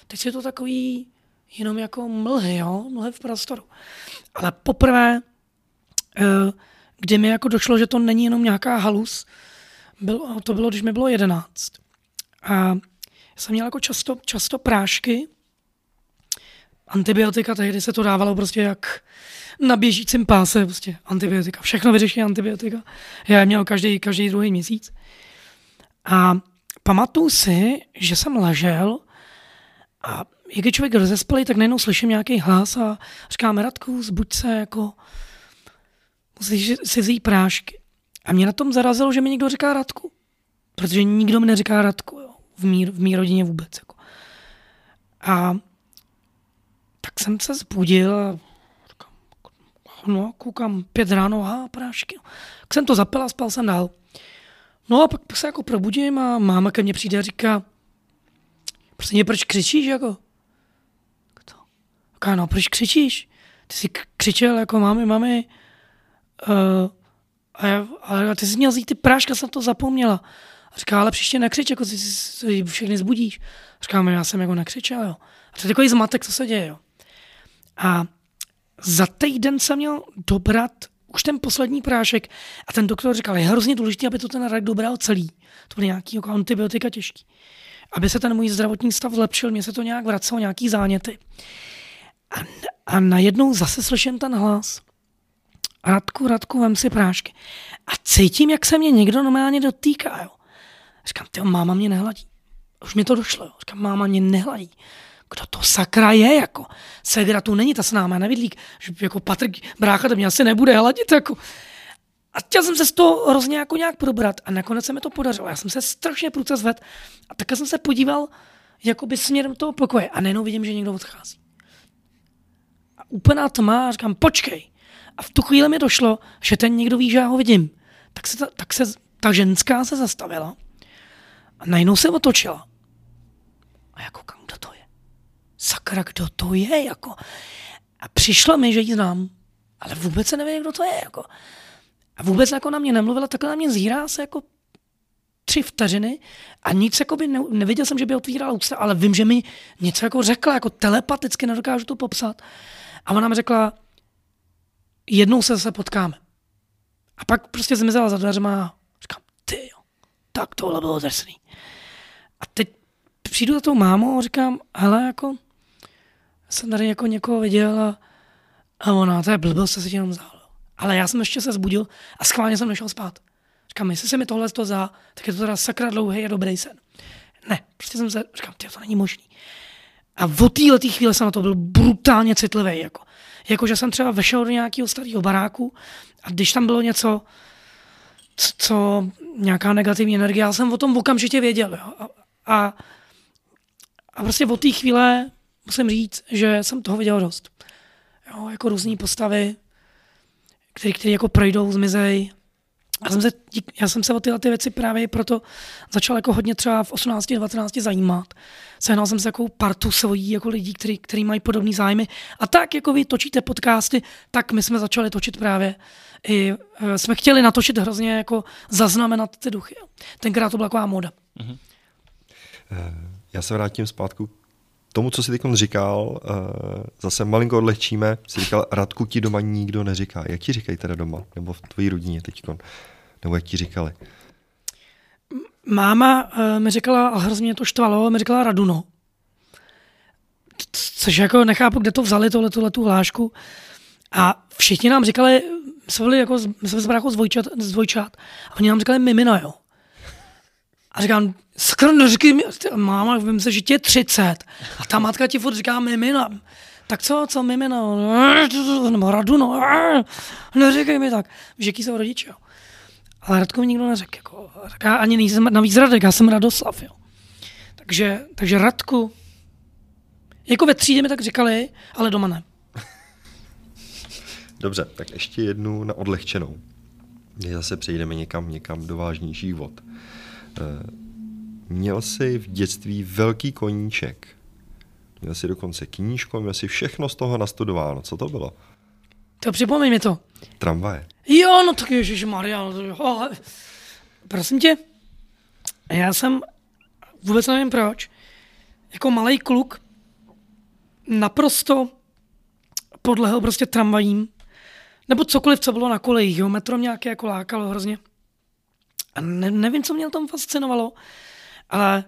C: teď je to takový jenom jako mlhy, jo? mlhy v prostoru. Ale poprvé, e, kdy mi jako došlo, že to není jenom nějaká halus, bylo, to bylo, když mi bylo jedenáct. A jsem měl jako často, často prášky, antibiotika, tehdy se to dávalo prostě jak na běžícím páse, prostě antibiotika. Všechno vyřeší antibiotika. Já je měl každý, každý druhý měsíc. A pamatuju si, že jsem ležel a jak je člověk rozespalý, tak najednou slyším nějaký hlas a říkám, Radku, zbuď se, jako musíš si vzít prášky. A mě na tom zarazilo, že mi někdo říká Radku. Protože nikdo mi neříká Radku, jo. V, mý, v mý rodině vůbec. Jako. A tak jsem se zbudil a no, koukám pět ráno, a prášky. Tak jsem to zapil a spal jsem dál. No a pak se jako probudím a máma ke mně přijde a říká, prostě mě proč křičíš, jako? Říká, no, proč křičíš? Ty jsi křičel, jako mami, mami, uh, a, já, a ty jsi měl zjít ty práška, jsem to zapomněla. A říká, ale příště nekřič, jako ty si všechny zbudíš. A říkám, já jsem jako nekřičel, jo. A to je takový zmatek, co se děje, jo. A za týden jsem měl dobrat už ten poslední prášek a ten doktor říkal, je hrozně důležité, aby to ten rak dobral celý. To byly nějaký jako antibiotika těžký. Aby se ten můj zdravotní stav zlepšil, mě se to nějak vracelo, nějaký záněty. A, a najednou zase slyším ten hlas. Radku, Radku, vem si prášky. A cítím, jak se mě někdo normálně dotýká, jo. Říkám, ty máma mě nehladí. Už mi to došlo, jo. Říkám, máma mě nehladí. Kdo to sakra je, jako? Segra tu není ta s náma, nevidlík. Že jako Patrik, brácha, to mě asi nebude hladit, jako. A chtěl jsem se z toho hrozně jako nějak probrat a nakonec se mi to podařilo. Já jsem se strašně průce zvedl a také jsem se podíval jakoby směrem toho pokoje a najednou vidím, že někdo odchází. Úplná tma a říkám, počkej, a v tu chvíli mi došlo, že ten někdo ví, že já ho vidím. Tak se ta, tak se ta ženská se zastavila a najednou se otočila. A jako, kam kdo to je? Sakra, kdo to je? Jako. A přišlo mi, že ji znám, ale vůbec se nevím, kdo to je. Jako. A vůbec jako na mě nemluvila, takhle na mě zírá se jako tři vteřiny a nic jako by ne, neviděl jsem, že by otvírala ústa, ale vím, že mi něco jako řekla, jako telepaticky, nedokážu to popsat. A ona mi řekla, jednou se zase potkáme. A pak prostě zmizela za dveřma a říkám, ty jo, tak tohle bylo drsný. A teď přijdu za tou mámou a říkám, hele, jako, jsem tady jako někoho viděl a, a ona, to je blbost, se si jenom vzal. Ale já jsem ještě se zbudil a schválně jsem nešel spát. Říkám, jestli se mi tohle to za, tak je to teda sakra dlouhý a dobrý sen. Ne, prostě jsem se, říkám, ty, to není možný. A v této chvíli jsem na to byl brutálně citlivý. Jako jako že jsem třeba vešel do nějakého starého baráku a když tam bylo něco, co, co nějaká negativní energie, já jsem o tom okamžitě věděl. Jo. A, a, a prostě od té chvíle musím říct, že jsem toho viděl dost. Jo, jako různé postavy, které jako projdou, zmizej, já jsem se, já jsem se o tyhle ty věci právě proto začal jako hodně třeba v 18, 19 zajímat. Sehnal jsem se jako partu svojí jako lidí, který, který mají podobné zájmy. A tak, jako vy točíte podcasty, tak my jsme začali točit právě i, e, jsme chtěli natočit hrozně jako zaznamenat ty duchy. Tenkrát to byla taková moda. Mm-hmm.
A: Já se vrátím zpátku tomu, co jsi teď říkal, uh, zase malinko odlehčíme, jsi říkal, Radku ti doma nikdo neříká. Jak ti říkají teda doma? Nebo v tvojí rodině teď? Nebo jak ti říkali?
C: Máma uh, mi říkala, a hrozně to štvalo, mi říkala Raduno. což jako nechápu, kde to vzali, tohle, tohle tu hlášku. A všichni nám říkali, my jsme byli jako, jsme z dvojčat, z dvojčat, a oni nám říkali mimino, jo. A říkám, skoro neříkej mi, máma, vím se, že tě je 30. A ta matka ti furt říká mimino. Tak co, co mimino? Nebo radu, no. Neříkej mi tak. Víš, jaký jsou rodiče, jo. Ale Radko mi nikdo neřekl. Jako, já ani nejsem navíc Radek, já jsem Radoslav, jo. Takže, takže Radku, jako ve třídě mi tak říkali, ale doma ne.
A: Dobře, tak ještě jednu na odlehčenou. My zase přejdeme někam, někam do vážnějších vod. Měl jsi v dětství velký koníček. Měl jsi dokonce knížku, měl jsi všechno z toho nastudováno. Co to bylo?
C: To připomeň mi to.
A: Tramvaje.
C: Jo, no tak Ježíš Maria. No prosím tě, já jsem, vůbec nevím proč, jako malý kluk naprosto podlehl prostě tramvajím, nebo cokoliv, co bylo na kolejích. Jo. Metro mě nějaké jako lákalo hrozně. A ne, nevím, co mě tam fascinovalo, ale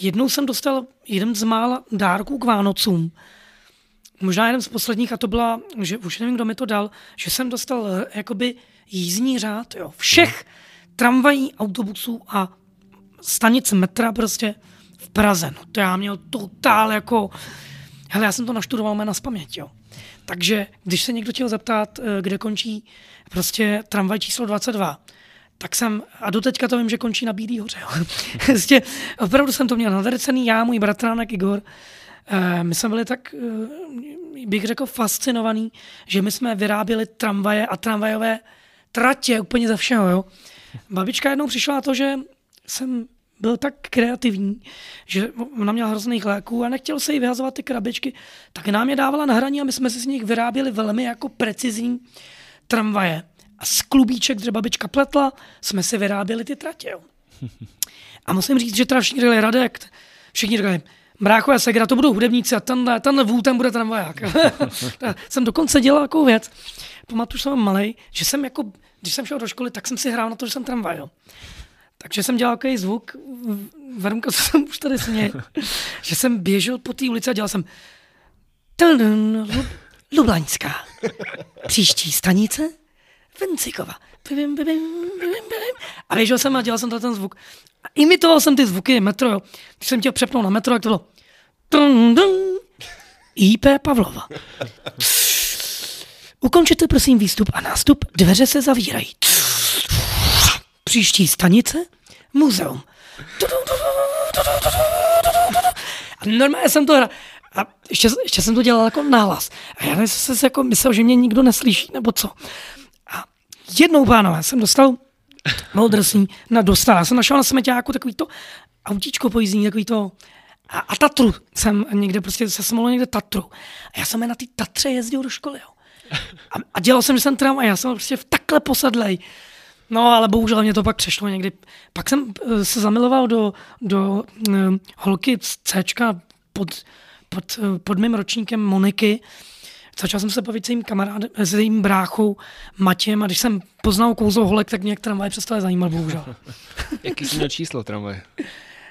C: jednou jsem dostal jeden z mála dárků k Vánocům. Možná jeden z posledních, a to byla, že už nevím, kdo mi to dal, že jsem dostal eh, jakoby jízdní řád jo, všech tramvají, autobusů a stanic metra prostě v Praze. No to já měl totál jako... Hele, já jsem to naštudoval na spaměť, jo. Takže když se někdo chtěl zeptat, eh, kde končí prostě tramvaj číslo 22, tak jsem, a do teďka to vím, že končí na Bílý hoře. prostě, opravdu jsem to měl nadrcený, já, můj bratránek Igor. Eh, my jsme byli tak, eh, bych řekl, fascinovaný, že my jsme vyráběli tramvaje a tramvajové tratě úplně ze všeho. Jo. Babička jednou přišla na to, že jsem byl tak kreativní, že ona měla hrozných léků a nechtěl se jí vyhazovat ty krabičky, tak nám je dávala na hraní a my jsme si z nich vyráběli velmi jako precizní tramvaje. A z klubíček, kde babička pletla, jsme si vyráběli ty tratě. Jo. A musím říct, že teda všichni říkali Radek, všichni říkali, Brácho a Segra, to budou hudebníci a tenhle, tenhle vů, ten bude tramvaják. jsem dokonce dělal takovou věc. Pamatuju, jsem malý, že jsem jako, když jsem šel do školy, tak jsem si hrál na to, že jsem tramvaj. Takže jsem dělal takový zvuk, Verunka, co jsem už tady směl, že jsem běžel po té ulici a dělal jsem Lublaňská. Příští stanice Vencikova. A běžel jsem a dělal jsem ten zvuk. A imitoval jsem ty zvuky metro, jo. Když jsem chtěl přepnout na metro, jak to bylo IP Pavlova. Ukončete prosím výstup a nástup, dveře se zavírají. Příští stanice? Muzeum. A normálně jsem to hrál. A ještě, ještě jsem to dělal jako nahlas. A já jsem se jako myslel, že mě nikdo neslyší, nebo co. Jednou, pánové, jsem dostal drsný, na dostal. Já jsem našel na smeťáku takový to autíčko pojízdní, takový to a, a Tatru jsem někde prostě se smolil někde Tatru. A já jsem na té Tatře jezdil do školy, jo. A, a dělal jsem, že jsem tram a já jsem prostě v takhle posadlej. No, ale bohužel mě to pak přešlo někdy. Pak jsem uh, se zamiloval do, do uh, holky z C pod, pod, uh, pod mým ročníkem Moniky. Začal jsem se bavit s jejím kamarádem, s jejím bráchou Matějem a když jsem poznal kouzlo holek, tak mě jak tramvaj přestala zajímat, bohužel.
B: Jaký jsi měl číslo tramvaje?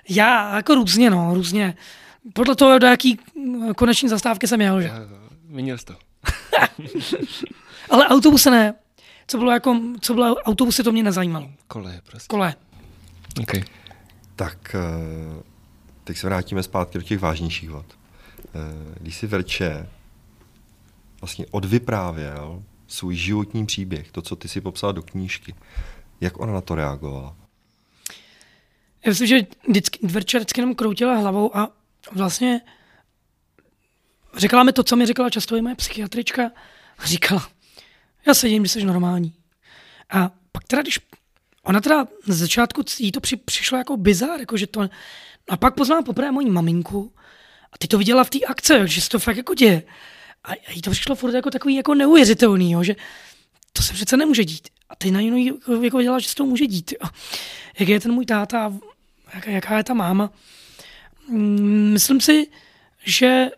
C: Já jako různě, no, různě. Podle toho, do jaký koneční zastávky jsem jel, že?
B: Měl jsi to.
C: Ale autobusy ne co bylo jako, co bylo autobusy, to mě nezajímalo.
B: Kole, prostě.
C: Kole.
B: Okay.
A: Tak eh, teď se vrátíme zpátky do těch vážnějších vod. Eh, když si Verče vlastně odvyprávěl svůj životní příběh, to, co ty si popsal do knížky, jak ona na to reagovala?
C: Já myslím, že vždycky, vždycky jenom kroutila hlavou a vlastně řekla mi to, co mi řekla často i moje psychiatrička. Říkala, já sedím, když jsi normální. A pak teda, když ona teda z začátku jí to při, přišlo jako bizár, jako že to, a pak poznala poprvé moji maminku a ty to viděla v té akce, že se to fakt jako děje. A jí to přišlo furt jako takový jako neuvěřitelný, jo, že to se přece nemůže dít. A ty najednou jako, jako viděla, že se to může dít. Jo. Jak je ten můj táta, jaká, jaká je ta máma. Mm, myslím si, že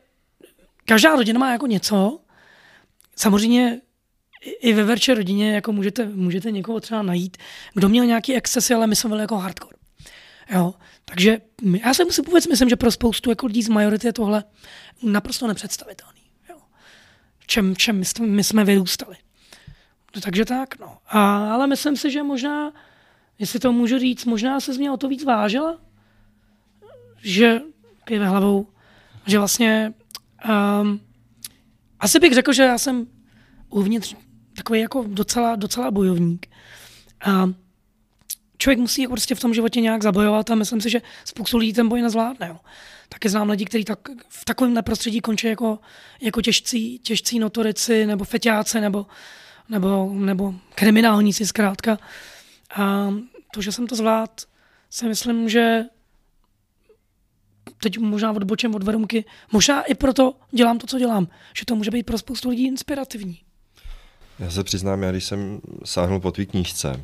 C: každá rodina má jako něco. Samozřejmě i ve verče rodině jako můžete, můžete někoho třeba najít, kdo měl nějaký excesy, ale my jsme byli jako hardcore. Jo. Takže já si vůbec myslím, že pro spoustu jako lidí z majority je tohle naprosto nepředstavitelný. Čem, čem my, jsme, vyrůstali. Takže tak, no. A, ale myslím si, že možná, jestli to můžu říct, možná se z mě o to víc vážila, že kýve hlavou, že vlastně um, asi bych řekl, že já jsem uvnitř takový jako docela, docela bojovník. A člověk musí jako prostě v tom životě nějak zabojovat a myslím si, že spoustu lidí ten boj nezvládne. Jo. Taky znám lidi, kteří tak, v takovém prostředí končí jako, jako těžcí, těžcí notorici nebo feťáci nebo, nebo, nebo kriminálníci zkrátka. A to, že jsem to zvlád, si myslím, že teď možná odbočem od Verumky, možná i proto dělám to, co dělám, že to může být pro spoustu lidí inspirativní.
A: Já se přiznám, já když jsem sáhnul po tvý knížce,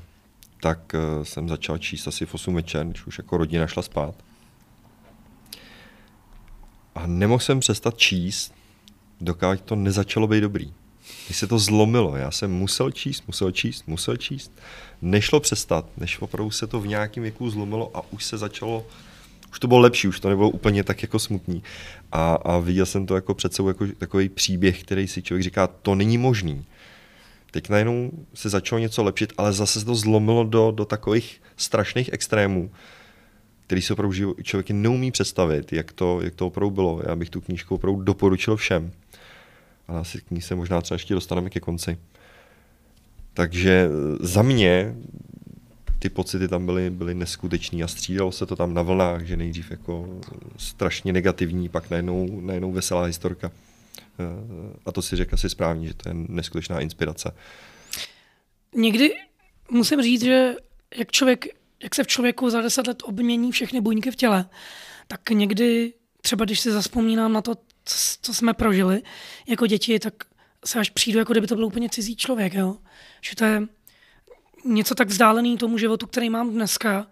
A: tak uh, jsem začal číst asi v 8 večer, když už jako rodina šla spát. A nemohl jsem přestat číst, dokud to nezačalo být dobrý. Když se to zlomilo, já jsem musel číst, musel číst, musel číst. Nešlo přestat, než opravdu se to v nějakém věku zlomilo a už se začalo už to bylo lepší, už to nebylo úplně tak jako smutný. A, a viděl jsem to jako před sebou jako takový příběh, který si člověk říká, to není možný. Teď najednou se začalo něco lepšit, ale zase se to zlomilo do, do takových strašných extrémů, který si opravdu člověk neumí představit, jak to, jak to opravdu bylo. Já bych tu knížku opravdu doporučil všem. A asi k ní se možná třeba ještě dostaneme ke konci. Takže za mě ty pocity tam byly, byly neskutečný a střídalo se to tam na vlnách, že nejdřív jako strašně negativní, pak najednou, najednou veselá historka. Eh, a to si řekl asi správně, že to je neskutečná inspirace.
C: Někdy musím říct, že jak, člověk, jak se v člověku za deset let obmění všechny buňky v těle, tak někdy, třeba když si zaspomínám na to, co jsme prožili jako děti, tak se až přijdu, jako kdyby to byl úplně cizí člověk. Jo? Že to je něco tak vzdálený tomu životu, který mám dneska,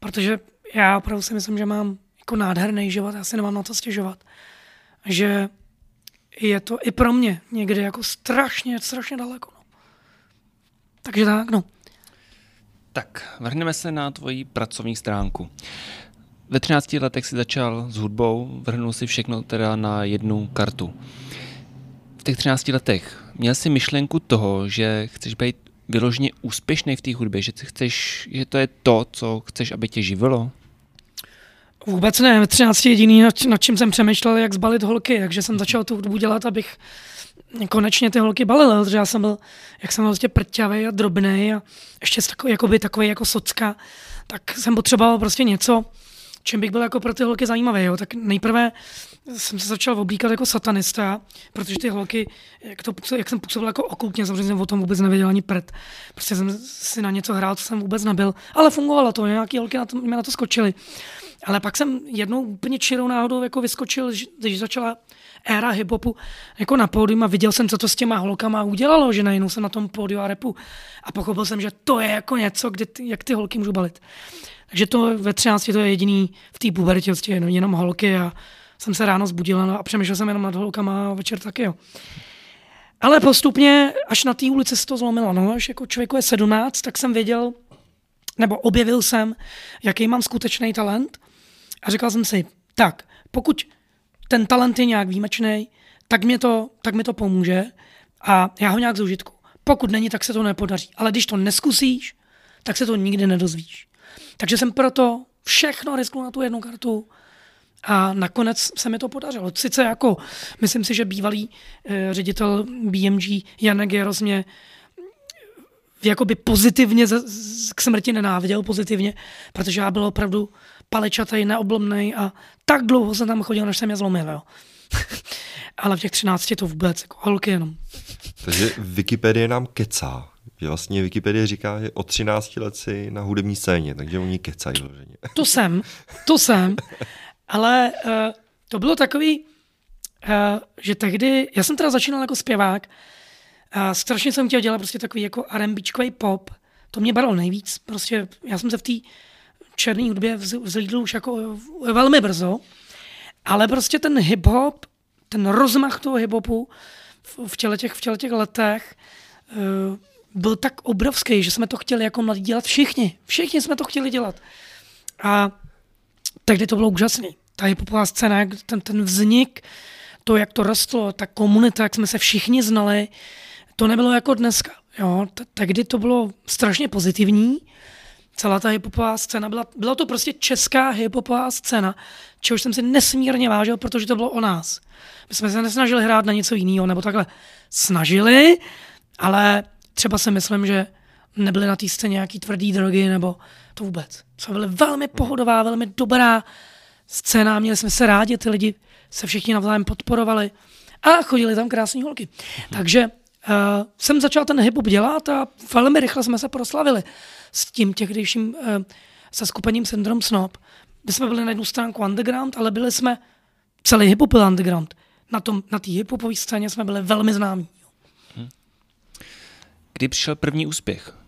C: protože já opravdu si myslím, že mám jako nádherný život, já si nemám na to stěžovat. Že je to i pro mě někdy jako strašně, strašně daleko. No. Takže tak, no.
B: Tak, vrhneme se na tvoji pracovní stránku. Ve 13 letech si začal s hudbou, vrhnul si všechno teda na jednu kartu. V těch 13 letech měl si myšlenku toho, že chceš být vyloženě úspěšný v té hudbě, že, chceš, že to je to, co chceš, aby tě živilo?
C: Vůbec ne, ve 13 jediný, nad, čím jsem přemýšlel, jak zbalit holky, takže jsem začal tu hudbu dělat, abych konečně ty holky balil, protože já jsem byl, jak jsem byl prostě prťavý a drobný a ještě takový, jakoby, takový jako socka, tak jsem potřeboval prostě něco, čím bych byl jako pro ty holky zajímavý. Jo. Tak nejprve jsem se začal oblíkat jako satanista, protože ty holky, jak, to, jak jsem působil jako okultně, samozřejmě jsem o tom vůbec nevěděl ani prd. Prostě jsem si na něco hrál, co jsem vůbec nebyl. Ale fungovalo to, nějaký holky na to, mě na to skočily. Ale pak jsem jednou úplně čirou náhodou jako vyskočil, když začala éra hiphopu jako na pódium a viděl jsem, co to s těma holkama udělalo, že najednou jsem na tom pódiu a repu a pochopil jsem, že to je jako něco, kde ty, jak ty holky můžu balit. Takže to ve 13 to je jediný v té pubertě, jenom, jenom holky a jsem se ráno zbudil a přemýšlel jsem jenom nad holkama a večer taky, jo. Ale postupně, až na té ulici se to zlomilo, no, až jako člověku je 17, tak jsem věděl, nebo objevil jsem, jaký mám skutečný talent a říkal jsem si, tak, pokud ten talent je nějak výjimečný, tak, mě to, tak mi to pomůže a já ho nějak zaužitku. Pokud není, tak se to nepodaří. Ale když to neskusíš, tak se to nikdy nedozvíš. Takže jsem proto všechno risknul na tu jednu kartu a nakonec se mi to podařilo. Sice jako, myslím si, že bývalý e, ředitel BMG Janek Jeros mě jakoby pozitivně z, z, k smrti nenáviděl pozitivně, protože já byl opravdu palečatý, neoblomný a tak dlouho jsem tam chodil, než jsem je zlomil. Jo. Ale v těch 13 to vůbec, jako holky jenom.
A: Takže Wikipedie nám kecá. Že vlastně Wikipedie říká, že od 13 let si na hudební scéně, takže oni kecají vloženě.
C: To jsem, to jsem. Ale uh, to bylo takový, uh, že tehdy, já jsem teda začínal jako zpěvák, a strašně jsem chtěl dělat prostě takový jako R&Bčkový pop. To mě bavilo nejvíc. Prostě já jsem se v té černé hudbě vzlídl už jako velmi brzo. Ale prostě ten hip-hop, ten rozmach toho hip-hopu v těle těch, v těle těch letech uh, byl tak obrovský, že jsme to chtěli jako mladí dělat všichni. Všichni jsme to chtěli dělat. A tehdy to bylo úžasné. Ta hiphopová scéna, ten, ten vznik, to, jak to rostlo, ta komunita, jak jsme se všichni znali, to nebylo jako dneska. Jo? Tehdy to bylo strašně pozitivní, celá ta hiphopová scéna, byla, byla to prostě česká hiphopová scéna, čehož jsem si nesmírně vážil, protože to bylo o nás. My jsme se nesnažili hrát na něco jiného, nebo takhle snažili, ale třeba si myslím, že nebyly na té scéně nějaký tvrdý drogy, nebo to vůbec. Jsme byli velmi pohodová, velmi dobrá scéna, měli jsme se rádi, ty lidi se všichni navzájem podporovali a chodili tam krásní holky. Takže uh, jsem začal ten hip-hop dělat a velmi rychle jsme se proslavili s tím tehdejším uh, se skupením Syndrom Snob. My jsme byli na jednu stránku underground, ale byli jsme celý hip-hop underground. Na té na hip-hopové scéně jsme byli velmi známí. Hm.
B: Kdy přišel první úspěch?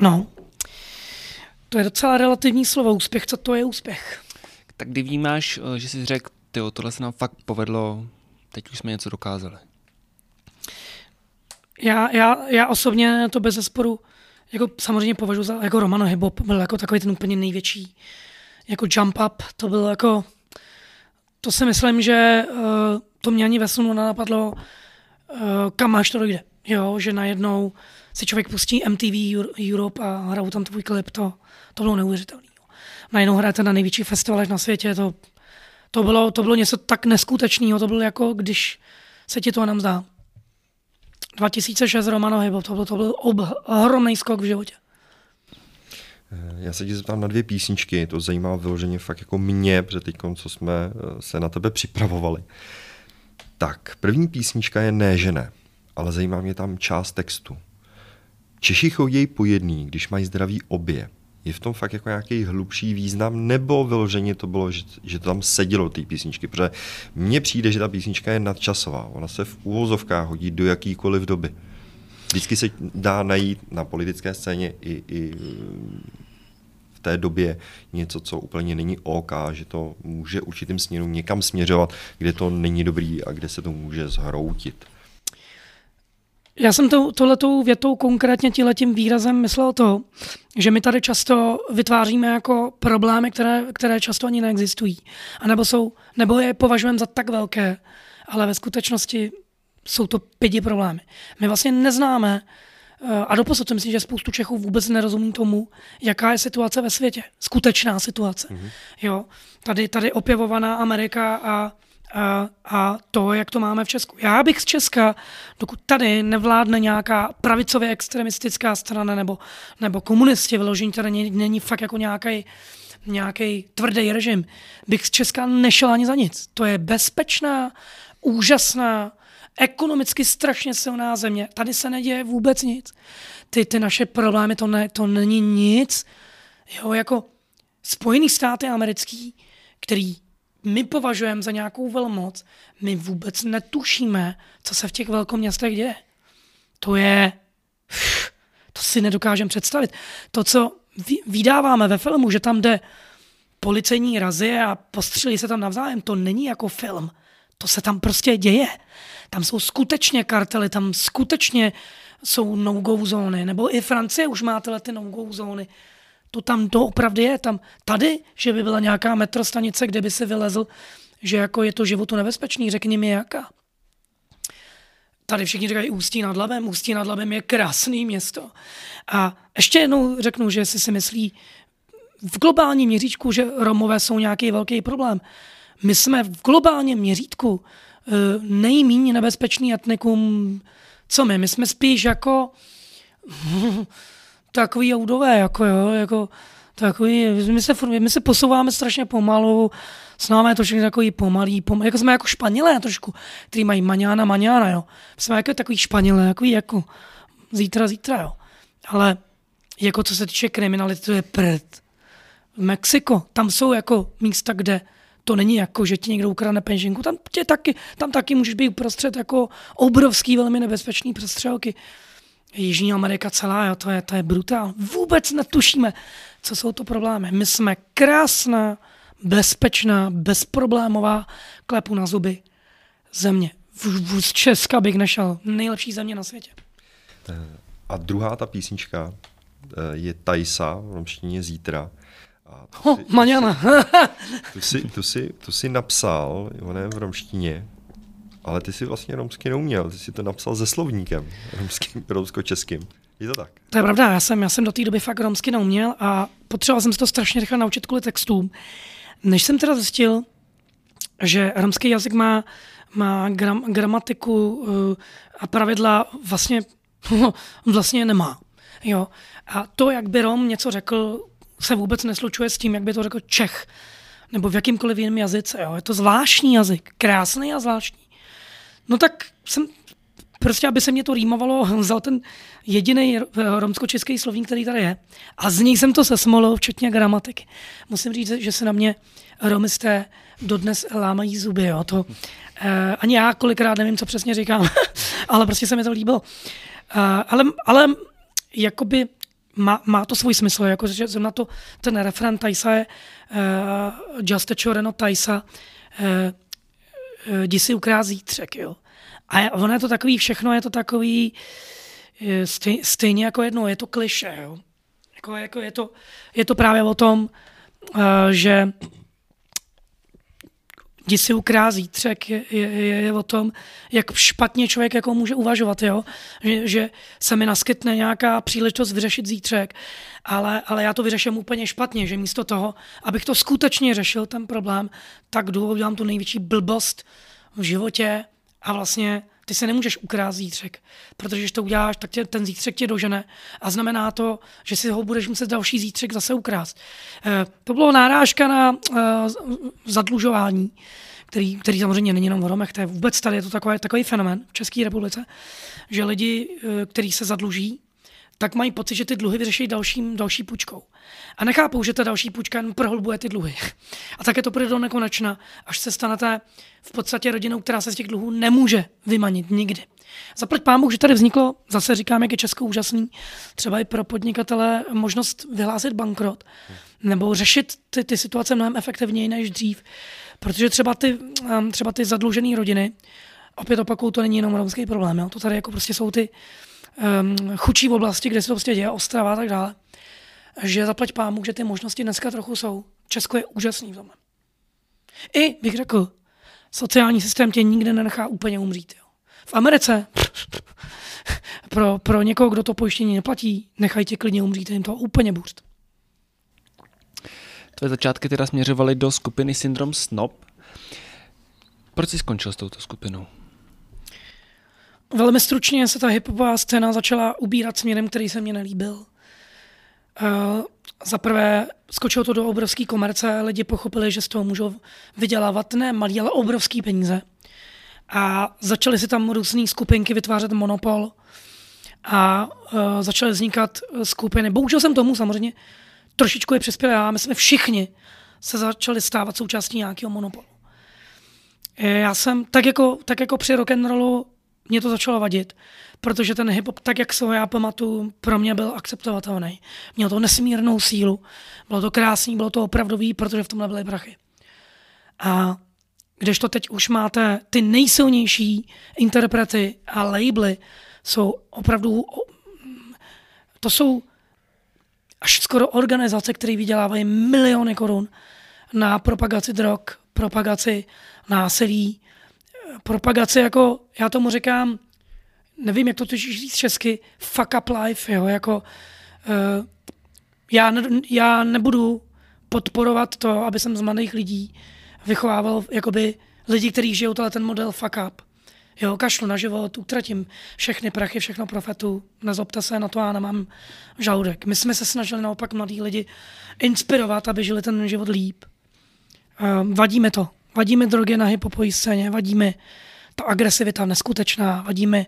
C: No, to je docela relativní slovo. Úspěch, co to je úspěch?
B: Tak kdy vnímáš, eh, že jsi řekl, tyjo, tohle se nám fakt povedlo, teď už jsme něco dokázali?
C: Já, já, já osobně to bez zesporu jako samozřejmě považuji za jako Romano Hibop, byl jako takový ten úplně největší jako jump up, to bylo jako to si myslím, že uh, to mě ani ve snu nenapadlo, uh, kam máš to dojde. Jo, že najednou si člověk pustí MTV Europe a hrajou tam tvůj klip, to, to bylo neuvěřitelné. Najednou hrajete na největší festivalech na světě, to, to, bylo, to bylo něco tak neskutečného, to bylo jako když se ti to jenom zdá. 2006 Romano Hybo, to byl, to byl ohromný skok v životě.
A: Já se ti zeptám na dvě písničky, to zajímá vyloženě fakt jako mě, protože teď, co jsme eh, se na tebe připravovali. Tak, první písnička je Ne, že ne, ale zajímá mě tam část textu. Češi chodí po jedný, když mají zdraví obě. Je v tom fakt jako nějaký hlubší význam, nebo vyloženě to bylo, že, že to tam sedělo té písničky, protože mně přijde, že ta písnička je nadčasová. Ona se v úvozovkách hodí do jakýkoliv doby. Vždycky se dá najít na politické scéně i, i v té době něco, co úplně není OK, že to může určitým směrem někam směřovat, kde to není dobrý a kde se to může zhroutit.
C: Já jsem to, tohletou větou konkrétně tímhletím výrazem myslel to, že my tady často vytváříme jako problémy, které, které často ani neexistují. A nebo, jsou, nebo je považujeme za tak velké, ale ve skutečnosti jsou to pěti problémy. My vlastně neznáme, eh, a doposud si myslím, že spoustu Čechů vůbec nerozumí tomu, jaká je situace ve světě. Skutečná situace. Mm-hmm. Jo, tady, tady opěvovaná Amerika a a, to, jak to máme v Česku. Já bych z Česka, dokud tady nevládne nějaká pravicově extremistická strana nebo, nebo komunisti vyložení, tady není, není fakt jako nějaký nějaký tvrdý režim, bych z Česka nešel ani za nic. To je bezpečná, úžasná, ekonomicky strašně silná země. Tady se neděje vůbec nic. Ty, ty naše problémy, to, ne, to není nic. Jo, jako Spojený státy americký, který my považujeme za nějakou velmoc, my vůbec netušíme, co se v těch velkoměstech děje. To je... To si nedokážeme představit. To, co vydáváme ve filmu, že tam jde policejní razy a postřelí se tam navzájem, to není jako film. To se tam prostě děje. Tam jsou skutečně kartely, tam skutečně jsou no-go zóny, nebo i Francie už má tyhle ty no-go zóny to tam opravdu je. Tam, tady, že by byla nějaká metrostanice, kde by se vylezl, že jako je to životu nebezpečný, řekni mi jaká. Tady všichni říkají Ústí nad Labem. Ústí nad Labem je krásný město. A ještě jednou řeknu, že si si myslí v globálním měříčku, že Romové jsou nějaký velký problém. My jsme v globálním měřítku eh, nejméně nebezpečný etnikum, co my? My jsme spíš jako takový joudové, jako jo, jako takový, my se, my se posouváme strašně pomalu, s námi je to všechno takový pomalý, pomalý, jako jsme jako Španělé trošku, který mají maňána, maňána, jo. Jsme jako takový Španělé, jako jako zítra, zítra, jo. Ale jako co se týče kriminality, to je prd. Mexiko, tam jsou jako místa, kde to není jako, že ti někdo ukradne penžinku, tam, tě taky, tam taky můžeš být uprostřed jako obrovský, velmi nebezpečný prostřelky. Jižní Amerika celá, jo, to, je, to je brutál. Vůbec netušíme, co jsou to problémy. My jsme krásná, bezpečná, bezproblémová, klepu na zuby země. V, v, z Česka bych nešel. Nejlepší země na světě.
A: A druhá ta písnička, je Tajsa, v romštině zítra.
C: A oh, Maňana.
A: tu, si, tu, si, tu si napsal, ona je v romštině, ale ty si vlastně romsky neuměl, ty si to napsal se slovníkem romským, romsko-českým. Je to tak?
C: To je pravda, já jsem, já jsem do té doby fakt romsky neuměl a potřeboval jsem se to strašně rychle naučit kvůli textům. Než jsem teda zjistil, že romský jazyk má, má gram, gramatiku uh, a pravidla vlastně, vlastně nemá. Jo. A to, jak by Rom něco řekl, se vůbec neslučuje s tím, jak by to řekl Čech nebo v jakýmkoliv jiném jazyce. Jo. Je to zvláštní jazyk, krásný a zvláštní. No tak jsem prostě, aby se mě to rýmovalo, vzal ten jediný romsko-český slovník, který tady je. A z něj jsem to sesmolil, včetně gramatiky. Musím říct, že se na mě romisté dodnes lámají zuby. Jo. To, eh, ani já kolikrát nevím, co přesně říkám, ale prostě se mi to líbilo. Eh, ale, ale jakoby má, má to svůj smysl, jako, že na to ten refren Tajsa je uh, Just a Choreno Tajsa, uh, jdi si ukrát zítřek, jo. A ono je to takový, všechno je to takový, stej, stejně jako jedno, je to kliše, jo. Jako, jako je, to, je to právě o tom, uh, že Jdi si ukrá zítřek je, je, je, o tom, jak špatně člověk jako může uvažovat, jo? Že, že se mi naskytne nějaká příležitost vyřešit zítřek, ale, ale já to vyřeším úplně špatně, že místo toho, abych to skutečně řešil, ten problém, tak jdu udělám tu největší blbost v životě a vlastně ty se nemůžeš ukrást zítřek, protože když to uděláš, tak tě, ten zítřek tě dožene a znamená to, že si ho budeš muset další zítřek zase ukrást. E, to bylo nárážka na e, zadlužování, který, který samozřejmě není jenom v Romech, to je vůbec tady je to takový, takový fenomén v České republice, že lidi, e, kteří se zadluží, tak mají pocit, že ty dluhy vyřeší dalším, další půjčkou. A nechápou, že ta další půjčka jen prohlubuje ty dluhy. A také to půjde do nekonečna, až se stanete v podstatě rodinou, která se z těch dluhů nemůže vymanit nikdy. Zaplať pámu, že tady vzniklo, zase říkám, jak je Česko úžasný, třeba i pro podnikatele možnost vyhlásit bankrot nebo řešit ty, ty situace mnohem efektivněji než dřív. Protože třeba ty, um, třeba ty zadlužené rodiny, opět opakuju, to není jenom romský problém, jo? to tady jako prostě jsou ty um, chudší oblasti, kde se to prostě děje, Ostrava a tak dále že zaplať pámu, že ty možnosti dneska trochu jsou. Česko je úžasný v tom. I, bych řekl, sociální systém tě nikde nenechá úplně umřít. Jo. V Americe pro, pro někoho, kdo to pojištění neplatí, nechají tě klidně umřít, jim to úplně burst.
B: Tvé začátky teda směřovaly do skupiny Syndrom Snob. Proč jsi skončil s touto skupinou?
C: Velmi stručně se ta hiphopová scéna začala ubírat směrem, který se mně nelíbil. Uh, za prvé skočilo to do obrovské komerce, lidi pochopili, že z toho můžou vydělávat ne malý, ale obrovský peníze. A začaly si tam různé skupinky vytvářet monopol a uh, začaly vznikat skupiny. Bohužel jsem tomu samozřejmě trošičku je přispěl já. My jsme všichni se začali stávat součástí nějakého monopolu. Já jsem, tak jako, tak jako při rock'n'rollu, mě to začalo vadit protože ten hip-hop, tak jak se ho já pamatuju, pro mě byl akceptovatelný. Měl to nesmírnou sílu, bylo to krásný, bylo to opravdový, protože v tomhle byly prachy. A když to teď už máte, ty nejsilnější interprety a labely jsou opravdu, to jsou až skoro organizace, které vydělávají miliony korun na propagaci drog, propagaci násilí, propagaci jako, já tomu říkám, nevím, jak to totiž říct česky, fuck up life, jo, jako uh, já, ne, já nebudu podporovat to, aby jsem z mladých lidí vychovával jakoby lidi, kteří žijou tenhle ten model fuck up. Jo, kašlu na život, utratím všechny prachy, všechno profetu, nezobte se na to, já nemám žaludek. My jsme se snažili naopak mladí lidi inspirovat, aby žili ten život líp. Uh, vadíme to. Vadíme drogy na hiphopové scéně, vadíme ta agresivita neskutečná, vadíme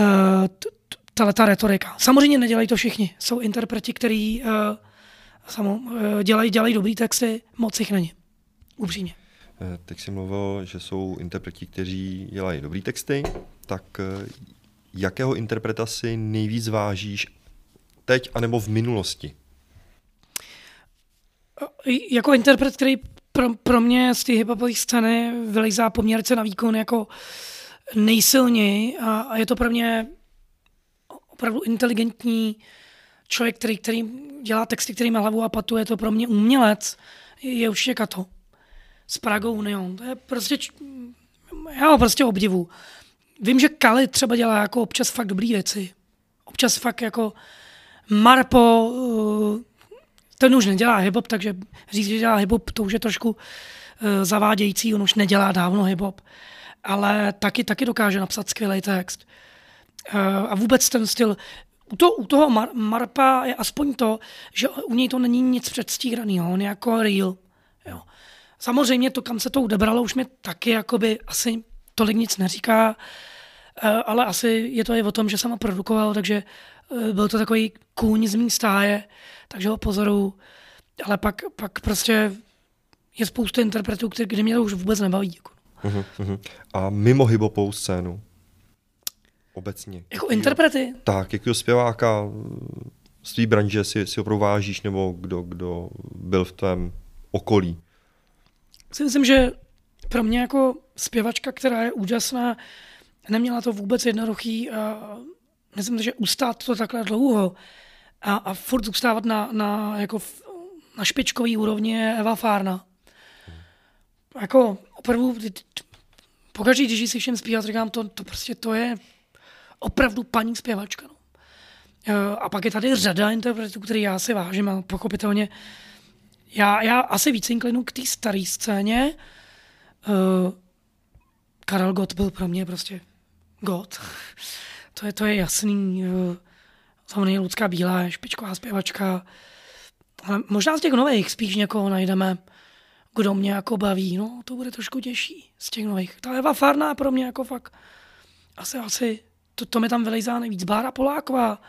C: uh, ta retorika. Samozřejmě nedělají to všichni. Jsou interpreti, kteří uh, uh, dělají, dělají dobrý texty, moc jich není. Upřímně.
A: Teď jsi mluvil, že jsou interpreti, kteří dělají dobrý texty, tak jakého interpreta si nejvíc vážíš teď anebo v minulosti?
C: Jako interpret, který pro, pro mě z té hiphopové scény vylejzá poměrce na výkon jako nejsilněji a, a je to pro mě opravdu inteligentní člověk, který, který dělá texty, který má hlavu a patu, je to pro mě umělec, je, je určitě Kato. S Pragou Neon. To je prostě, já ho prostě obdivu. Vím, že Kali třeba dělá jako občas fakt dobrý věci. Občas fakt jako Marpo, uh, ten už nedělá hip takže říct, že dělá hip to už je trošku uh, zavádějící, on už nedělá dávno hip ale taky, taky dokáže napsat skvělý text. Uh, a vůbec ten styl, u, to, u toho Mar- Marpa je aspoň to, že u něj to není nic předstíraného, on je jako real. Jo. Samozřejmě to, kam se to odebralo, už mi taky jakoby asi tolik nic neříká, uh, ale asi je to i o tom, že jsem ho produkoval, takže byl to takový kůň z mý stáje, takže ho pozoru, ale pak, pak prostě je spousta interpretů, který, kdy mě to už vůbec nebaví. Jako.
A: Uh-huh, uh-huh. A mimo hibopovou scénu? Obecně.
C: Jako interprety?
A: Tak, jakého zpěváka z té branže si, si opravdu vážíš, nebo kdo, kdo byl v tvém okolí?
C: Si myslím, že pro mě jako zpěvačka, která je úžasná, neměla to vůbec jednoduchý a myslím, že ustát to takhle dlouho a, a furt zůstávat na, na, jako na špičkový úrovni je Eva Fárna. Jako opravdu, pokaždé, když si všem zpívat, říkám, to, to prostě to je opravdu paní zpěvačka. No. E, a pak je tady řada interpretů, který já si vážím a pochopitelně já, já asi víc inklinu k té staré scéně. Uh, Karel Gott byl pro mě prostě Gott. To, je, to je jasný. Samozřejmě Lucka Bílá je špičková zpěvačka. Ale možná z těch nových spíš někoho najdeme, kdo mě jako baví. No, to bude trošku těžší z těch nových. Ta Eva Farná pro mě jako fakt asi, asi to, to mi tam vylejzá nejvíc. Bára Poláková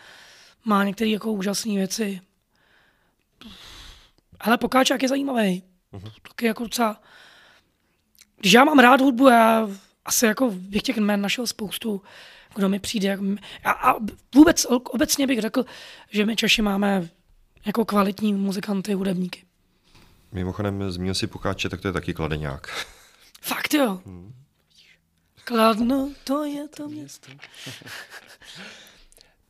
C: má některé jako úžasné věci. Ale Pokáčák je zajímavý. Uh-huh. Taky jako docela... Když já mám rád hudbu, já asi jako bych těch jmen našel spoustu, kdo mi přijde. Jak... A, a vůbec obecně bych řekl, že my Češi máme jako kvalitní muzikanty, hudebníky.
A: Mimochodem, zmínil si Pokáče, tak to je taky kladeňák.
C: Fakt jo. Hmm. Kladno, to je to město.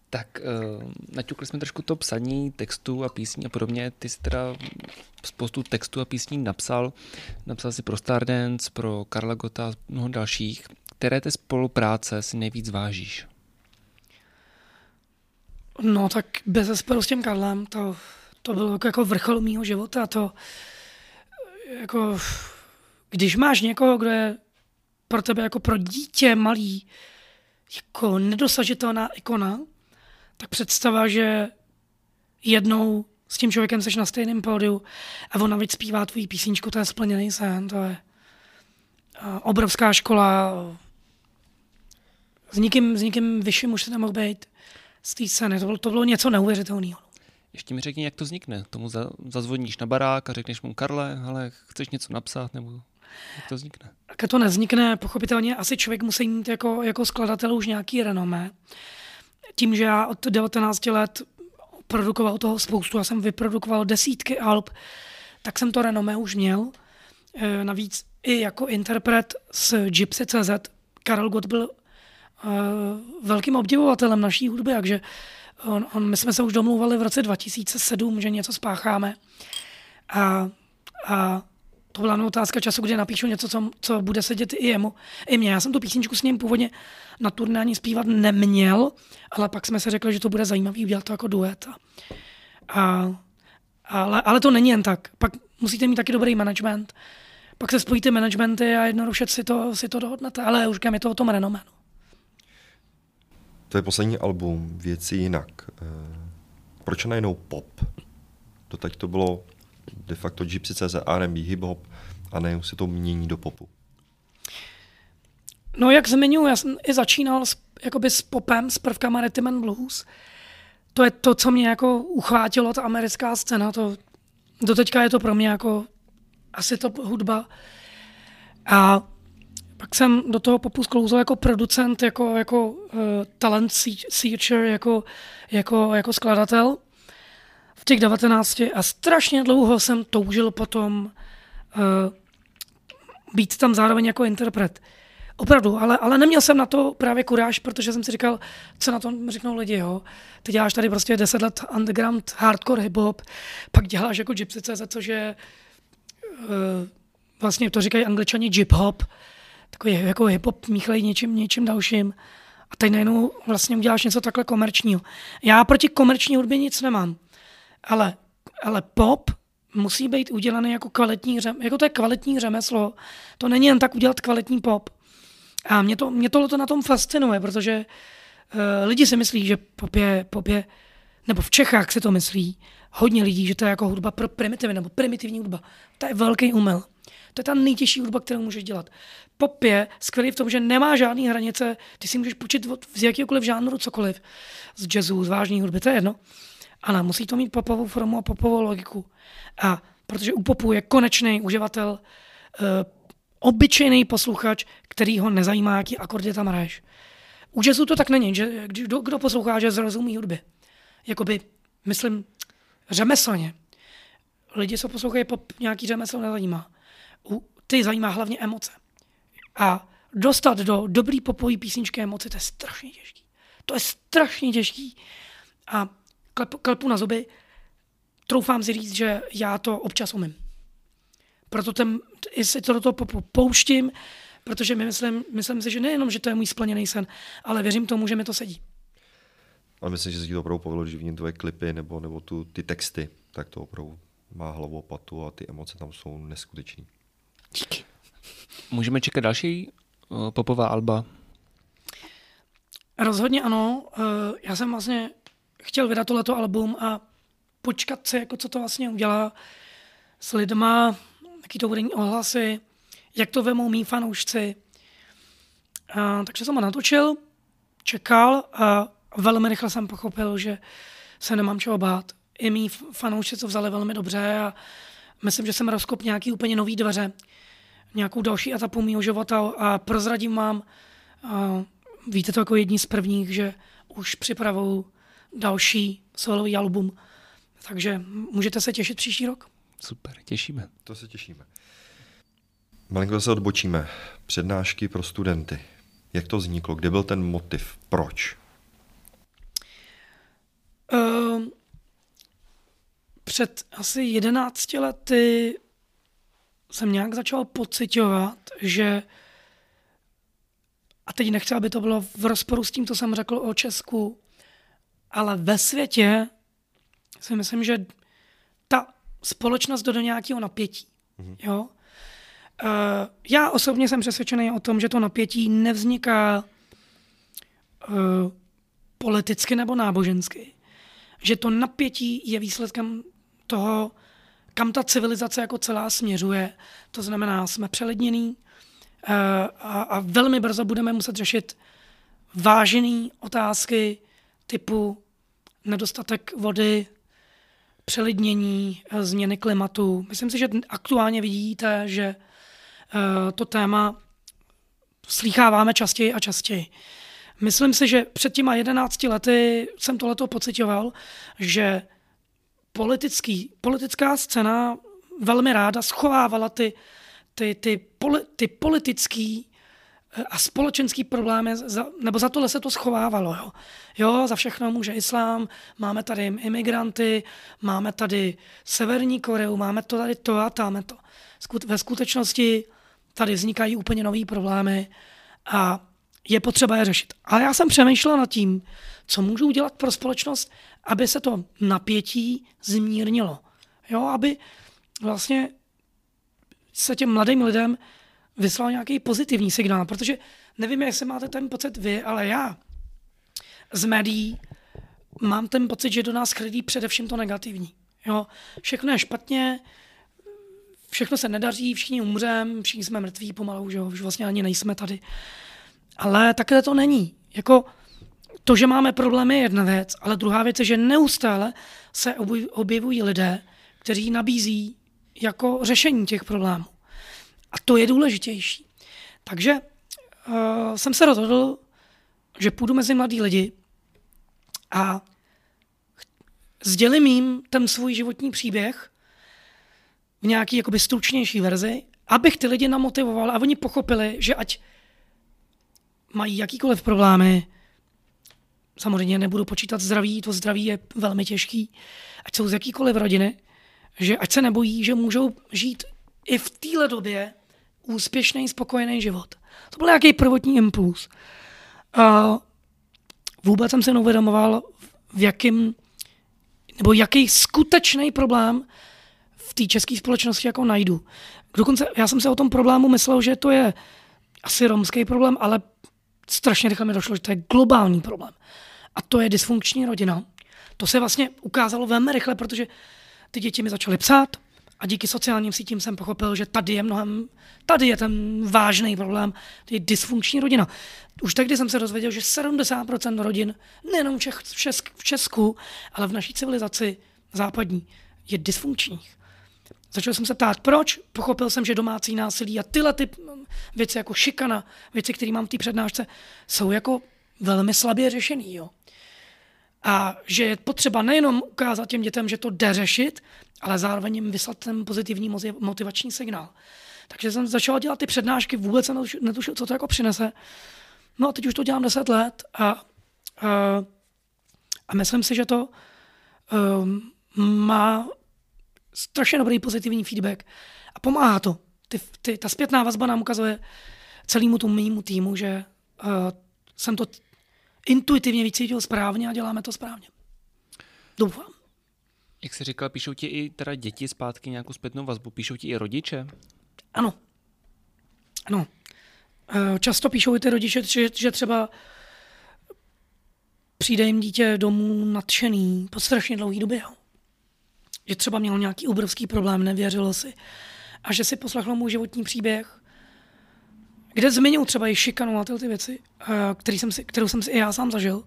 B: tak uh, naťukli jsme trošku to psaní textů a písní a podobně. Ty jsi teda spoustu textů a písní napsal. Napsal si pro Stardance, pro Karla Gota a mnoho dalších. Které ty spolupráce si nejvíc vážíš?
C: No tak bez zesporu s tím Karlem, to, to bylo jako, jako vrchol mýho života. To, jako, když máš někoho, kdo je pro tebe jako pro dítě malý jako nedosažitelná ikona, tak představa, že jednou s tím člověkem seš na stejném pódiu a on navíc zpívá tvoji písničku, to je splněný sen, to je obrovská škola. S nikým, s nikým vyšším už se nemohl být z té scény. To bylo, to bylo něco neuvěřitelného.
B: Ještě mi řekni, jak to vznikne. Tomu za, zazvoníš na barák a řekneš mu, Karle, ale chceš něco napsat, nebo jak to vznikne?
C: Jak to nevznikne, pochopitelně asi člověk musí mít jako, jako skladatel už nějaký renomé. Tím, že já od 19 let produkoval toho spoustu, já jsem vyprodukoval desítky alb, tak jsem to renomé už měl. E, navíc i jako interpret z Gypsy.cz Karel Gott byl velkým obdivovatelem naší hudby, takže on, on, my jsme se už domluvali v roce 2007, že něco spácháme. A, a to byla otázka času, kdy napíšu něco, co, co bude sedět i jemu, i mě. Já jsem tu písničku s ním původně na turné ani zpívat neměl, ale pak jsme se řekli, že to bude zajímavý udělat to jako duet. A, ale, ale to není jen tak. Pak musíte mít taky dobrý management. Pak se spojíte managementy a jednoduše si to, si to dohodnete. Ale už je to o tom renomé.
A: To je poslední album, věci jinak. Eh, proč najednou pop? To teď to bylo de facto Gypsy.cz, R&B, hip-hop a ne se to mění do popu.
C: No jak zmiňuji, já jsem i začínal s, jakoby s popem, s prvkama rhythm and blues. To je to, co mě jako uchvátilo, ta americká scéna. To, doteďka je to pro mě jako asi to hudba. A pak jsem do toho popu sklouzl jako producent, jako, jako uh, talent searcher, jako, jako, jako skladatel v těch 19 a strašně dlouho jsem toužil potom uh, být tam zároveň jako interpret. Opravdu, ale, ale neměl jsem na to právě kuráž, protože jsem si říkal, co na to řeknou lidi, jo. Ty děláš tady prostě 10 let underground hardcore hip-hop, pak děláš jako Gypsy.cz, což je uh, vlastně to říkají angličani jip-hop, takový jako hip-hop míchlej něčím, něčím dalším. A teď najednou vlastně uděláš něco takhle komerčního. Já proti komerční hudbě nic nemám, ale, ale pop musí být udělaný jako kvalitní, jako to je kvalitní řemeslo. To není jen tak udělat kvalitní pop. A mě, to, mě tohle to na tom fascinuje, protože uh, lidi si myslí, že pop je, pop je, nebo v Čechách se to myslí, hodně lidí, že to je jako hudba pro primitivy, nebo primitivní hudba. To je velký umel. To je ta nejtěžší hudba, kterou můžeš dělat. Pop je skvělý v tom, že nemá žádné hranice, ty si můžeš počít z jakýkoliv žánru cokoliv. Z jazzu, z vážné hudby, to je jedno. Ale musí to mít popovou formu a popovou logiku. A protože u popu je konečný uživatel, uh, obyčejný posluchač, který ho nezajímá, jaký akordy tam hraješ. U jazzu to tak není, že kdo, kdo poslouchá že zrozumí hudby. Jakoby, myslím, řemeslně. Lidi, co poslouchají pop, nějaký řemeslo nezajímá. Ty zajímá hlavně emoce. A dostat do dobrý popový písničky emoce, to je strašně těžký. To je strašně těžký. A klep, klepu na zuby, troufám si říct, že já to občas umím. Proto ten, jestli to do toho pouštím, protože my myslím, myslím si, že nejenom, že to je můj splněný sen, ale věřím tomu, že mi to sedí.
A: Ale myslím, že se ti to opravdu povedlo, že vidím tvoje klipy nebo, nebo tu, ty texty, tak to opravdu má hlavu patu a ty emoce tam jsou neskutečné.
B: Díky. Můžeme čekat další uh, popová alba?
C: Rozhodně ano. Uh, já jsem vlastně chtěl vydat tohleto album a počkat se, jako co to vlastně udělá s lidma, jaký to bude ohlasy, jak to vemou mý fanoušci. A, takže jsem ho natočil, čekal a velmi rychle jsem pochopil, že se nemám čeho bát. I mý fanoušci to vzali velmi dobře a myslím, že jsem rozkop nějaký úplně nový dveře, nějakou další etapu mého života a prozradím vám, a víte to jako jedni z prvních, že už připravuju další solový album, takže můžete se těšit příští rok.
B: Super, těšíme.
A: To se těšíme. Malinko se odbočíme. Přednášky pro studenty. Jak to vzniklo? Kde byl ten motiv? Proč?
C: Uh, před asi jedenácti lety jsem nějak začal pocitovat, že a teď nechci, aby to bylo v rozporu s tím, co jsem řekl o Česku, ale ve světě si myslím, že ta společnost do nějakého napětí. Mm-hmm. Jo? Uh, já osobně jsem přesvědčený o tom, že to napětí nevzniká uh, politicky nebo nábožensky. Že to napětí je výsledkem toho, kam ta civilizace jako celá směřuje. To znamená, jsme přelednění uh, a, a velmi brzo budeme muset řešit vážené otázky typu nedostatek vody, přelidnění, eh, změny klimatu. Myslím si, že aktuálně vidíte, že eh, to téma slýcháváme častěji a častěji. Myslím si, že před těma 11 lety jsem tohleto pocitoval, že politický, politická scéna velmi ráda schovávala ty, ty, ty, poli, ty politický a společenský problémy, za, nebo za tohle se to schovávalo. Jo. jo, za všechno může islám, máme tady imigranty, máme tady Severní Koreu, máme to tady to a tam to. Ve skutečnosti tady vznikají úplně nové problémy a je potřeba je řešit. Ale já jsem přemýšlel nad tím, co můžu udělat pro společnost, aby se to napětí zmírnilo. Jo, aby vlastně se těm mladým lidem vyslal nějaký pozitivní signál, protože nevím, jestli máte ten pocit vy, ale já z médií mám ten pocit, že do nás chledí především to negativní. Jo? Všechno je špatně, všechno se nedaří, všichni umřem, všichni jsme mrtví pomalu, že jo? už vlastně ani nejsme tady. Ale takhle to není. Jako to, že máme problémy, je jedna věc, ale druhá věc je, že neustále se objevují lidé, kteří nabízí jako řešení těch problémů. A to je důležitější. Takže uh, jsem se rozhodl, že půjdu mezi mladý lidi a sdělím jim ten svůj životní příběh v nějaký jakoby stručnější verzi, abych ty lidi namotivoval a oni pochopili, že ať mají jakýkoliv problémy, samozřejmě nebudu počítat zdraví, to zdraví je velmi těžký, ať jsou z jakýkoliv rodiny, že ať se nebojí, že můžou žít i v téhle době úspěšný, spokojený život. To byl nějaký prvotní impuls. A vůbec jsem se neuvědomoval, v jakým, nebo jaký skutečný problém v té české společnosti jako najdu. Dokonce já jsem se o tom problému myslel, že to je asi romský problém, ale strašně rychle mi došlo, že to je globální problém. A to je dysfunkční rodina. To se vlastně ukázalo velmi rychle, protože ty děti mi začaly psát a díky sociálním sítím jsem pochopil, že tady je mnohem, tady je ten vážný problém, to je dysfunkční rodina. Už tehdy jsem se dozvěděl, že 70% rodin, nejenom v, Česk, v Česku, ale v naší civilizaci západní, je dysfunkčních. Začal jsem se ptát, proč. Pochopil jsem, že domácí násilí a tyhle ty věci jako šikana, věci, které mám v té přednášce, jsou jako velmi slabě řešený. Jo. A že je potřeba nejenom ukázat těm dětem, že to jde řešit, ale zároveň jim vyslat ten pozitivní motivační signál. Takže jsem začal dělat ty přednášky, vůbec jsem netušil, co to jako přinese. No a teď už to dělám 10 let a, a, a myslím si, že to um, má strašně dobrý pozitivní feedback a pomáhá to. Ty, ty, ta zpětná vazba nám ukazuje celému tomu mýmu týmu, že uh, jsem to intuitivně vycítil správně a děláme to správně. Doufám.
B: Jak jsi říkal, píšou ti i teda děti zpátky nějakou zpětnou vazbu? Píšou ti i rodiče?
C: Ano. Ano. Eh, často píšou i ty rodiče, že, že třeba přijde jim dítě domů nadšený po strašně dlouhé době. Že třeba měl nějaký obrovský problém, nevěřilo si. A že si poslechlo můj životní příběh, kde zmiňuji třeba i šikanu a tyhle ty věci, eh, který jsem si, kterou jsem si i já sám zažil.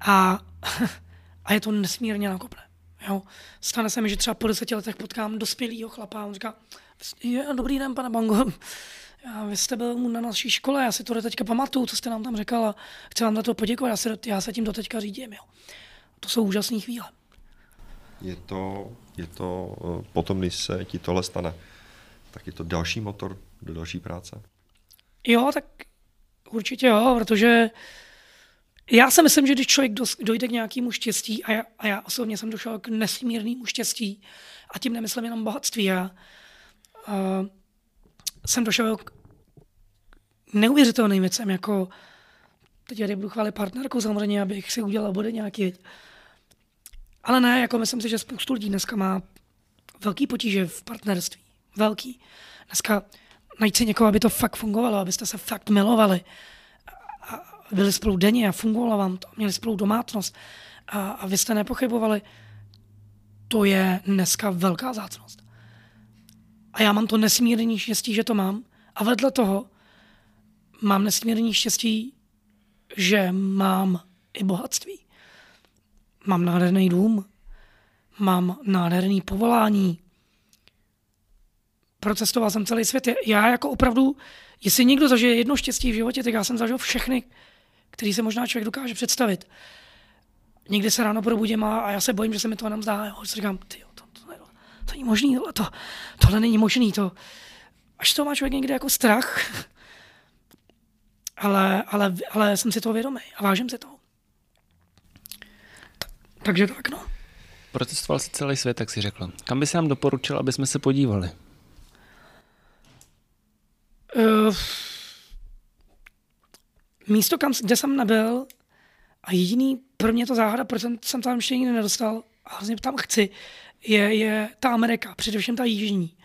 C: A, a je to nesmírně nakopné. Jo. Stane se mi, že třeba po deseti letech potkám dospělého chlapa a on říká, je, dobrý den, pane Bango, já, vy jste byl na naší škole, já si to teďka pamatuju, co jste nám tam řekl a chci vám za to poděkovat, já se, já se tím do teďka řídím. Jo. To jsou úžasné chvíle.
A: Je to, je to eh, potom, když se ti tohle stane, tak je to další motor do další práce?
C: Jo, tak určitě jo, protože já si myslím, že když člověk dojde k nějakému štěstí, a já, a já osobně jsem došel k nesmírnému štěstí, a tím nemyslím jenom bohatství, já uh, jsem došel k neuvěřitelným věcem, jako teď tady budu chválit partnerku samozřejmě, abych si udělal body nějaký. Ale ne, jako myslím si, že spoustu lidí dneska má velký potíže v partnerství. Velký. Dneska najít si někoho, aby to fakt fungovalo, abyste se fakt milovali. A byli spolu denně a fungovalo vám to, měli spolu domácnost a, a vy jste nepochybovali. To je dneska velká zácnost. A já mám to nesmírný štěstí, že to mám. A vedle toho mám nesmírný štěstí, že mám i bohatství. Mám nádherný dům, mám nádherný povolání, procestoval jsem celý svět. Já jako opravdu, jestli někdo zažije jedno štěstí v životě, tak já jsem zažil všechny, který se možná člověk dokáže představit. Někdy se ráno probudím a, já se bojím, že se mi to jenom zdá. Jo, si říkám, ty, to, to, to, to není možný, tohle, to, tohle není možný. To, až to má člověk někdy jako strach, ale, ale, ale jsem si toho vědomý a vážím si toho. Takže tak, no.
B: Protestoval si celý svět, tak si řekl. Kam by se nám doporučil, aby jsme se podívali? Uh,
C: místo, kam, kde jsem nebyl, a jediný pro mě to záhada, proč jsem, jsem tam ještě nikdy nedostal, a hrozně tam chci, je, je ta Amerika, především ta jižní.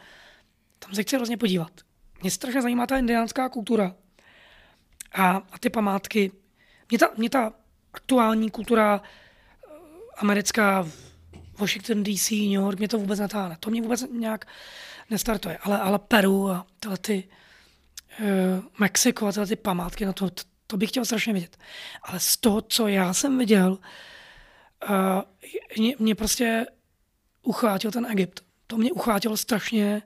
C: Tam se chci hrozně podívat. Mě strašně zajímá ta indiánská kultura a, a ty památky. Mě ta, mě ta aktuální kultura americká, Washington DC, New York, mě to vůbec netáhne. To mě vůbec nějak nestartuje. Ale, ale Peru a tyhle ty, uh, Mexiko a tyhle ty památky, na to, to, to bych chtěl strašně vidět. Ale z toho, co já jsem viděl, uh, mě, mě prostě uchvátil ten Egypt. To mě uchvátilo strašně,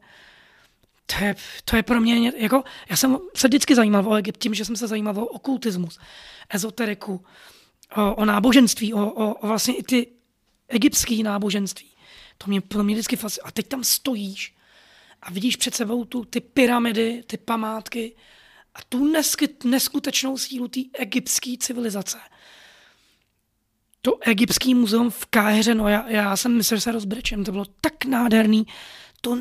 C: to je, to je pro mě, jako, já jsem se vždycky zajímal o Egypt tím, že jsem se zajímal o okultismus, ezoteriku, o, o náboženství, o, o, o vlastně i ty egyptské náboženství. To mě, to mě vždycky fascinuje. A teď tam stojíš a vidíš před sebou tu, ty pyramidy, ty památky a tu neskutečnou sílu té egyptské civilizace. To egyptský muzeum v Káheře, no já, já jsem myslel, že se rozbrečem, to bylo tak nádherný, to,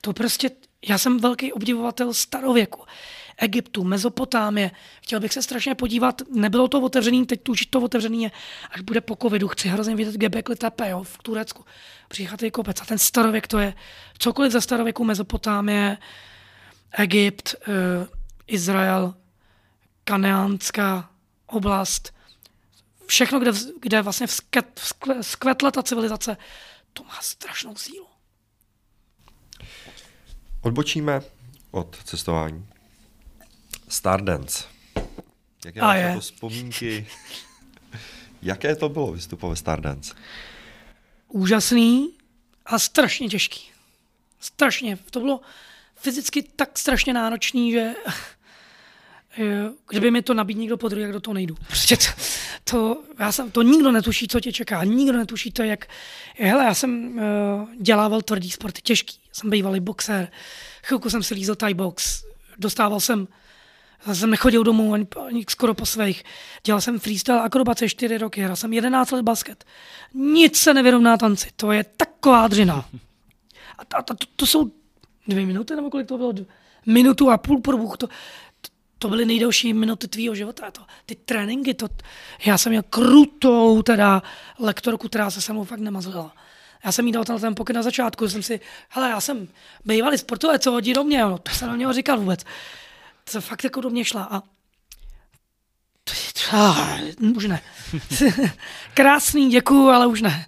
C: to prostě, já jsem velký obdivovatel starověku. Egyptu, Mezopotámie. Chtěl bych se strašně podívat, nebylo to otevřený, teď tu to otevřený je, až bude po covidu. Chci hrozně vidět Gebekli Tepe jo, v Turecku. Přichatý kopec. A ten starověk to je cokoliv za starověku, Mezopotámie, Egypt, uh, Izrael, kaneánská oblast, všechno, kde, kde vlastně vzkvetla ta civilizace, to má strašnou sílu.
A: Odbočíme od cestování. Stardance. Jaké
C: A je.
A: vzpomínky? Jaké to bylo vystupovat ve Stardance?
C: Úžasný a strašně těžký. Strašně. To bylo fyzicky tak strašně náročný, že kdyby mi to nabídl někdo po druhé, jak do toho nejdu. Prostě to, to, já jsem, to nikdo netuší, co tě čeká. Nikdo netuší to, jak... Hele, já jsem uh, dělával tvrdý sporty, těžký. Jsem bývalý boxer. Chvilku jsem si lízel Thai box. Dostával jsem jsem nechodil domů ani, ani skoro po svých. Dělal jsem freestyle akrobace čtyři roky, hrál jsem 11 let basket. Nic se nevyrovná tanci, to je taková dřina. A, a, to, to, jsou dvě minuty, nebo kolik to bylo? Minutu a půl průbůh. To, to byly nejdelší minuty tvýho života. To, ty tréninky, to, já jsem měl krutou teda lektorku, která se se mnou fakt nemazlila. Já jsem jí dal ten pokyn na začátku, jsem si, hele, já jsem bývalý sportovec, co hodí do mě, no, to se na něho říkal vůbec to fakt jako do mě šla a ah, už ne. Krásný, děkuju, ale už ne.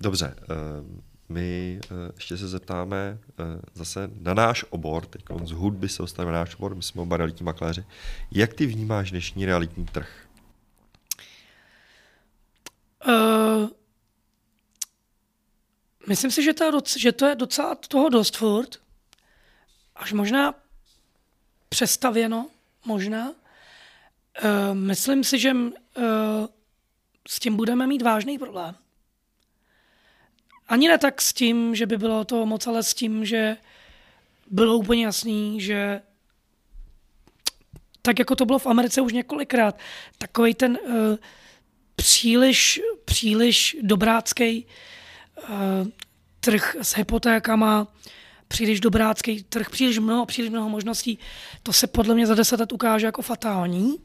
A: Dobře, eh, my eh, ještě se zeptáme eh, zase na náš obor, teď z hudby se dostane na náš obor, my jsme oba realitní makléři. Jak ty vnímáš dnešní realitní trh? Uh,
C: myslím si, že to, že to je docela toho dost furt. Až možná přestavěno, možná. Uh, myslím si, že uh, s tím budeme mít vážný problém. Ani ne tak s tím, že by bylo to moc, ale s tím, že bylo úplně jasný, že tak jako to bylo v Americe už několikrát, takový ten uh, příliš, příliš dobrácký uh, trh s hypotékama, příliš dobrácký trh, příliš mnoho, příliš mnoho možností, to se podle mě za deset let ukáže jako fatální.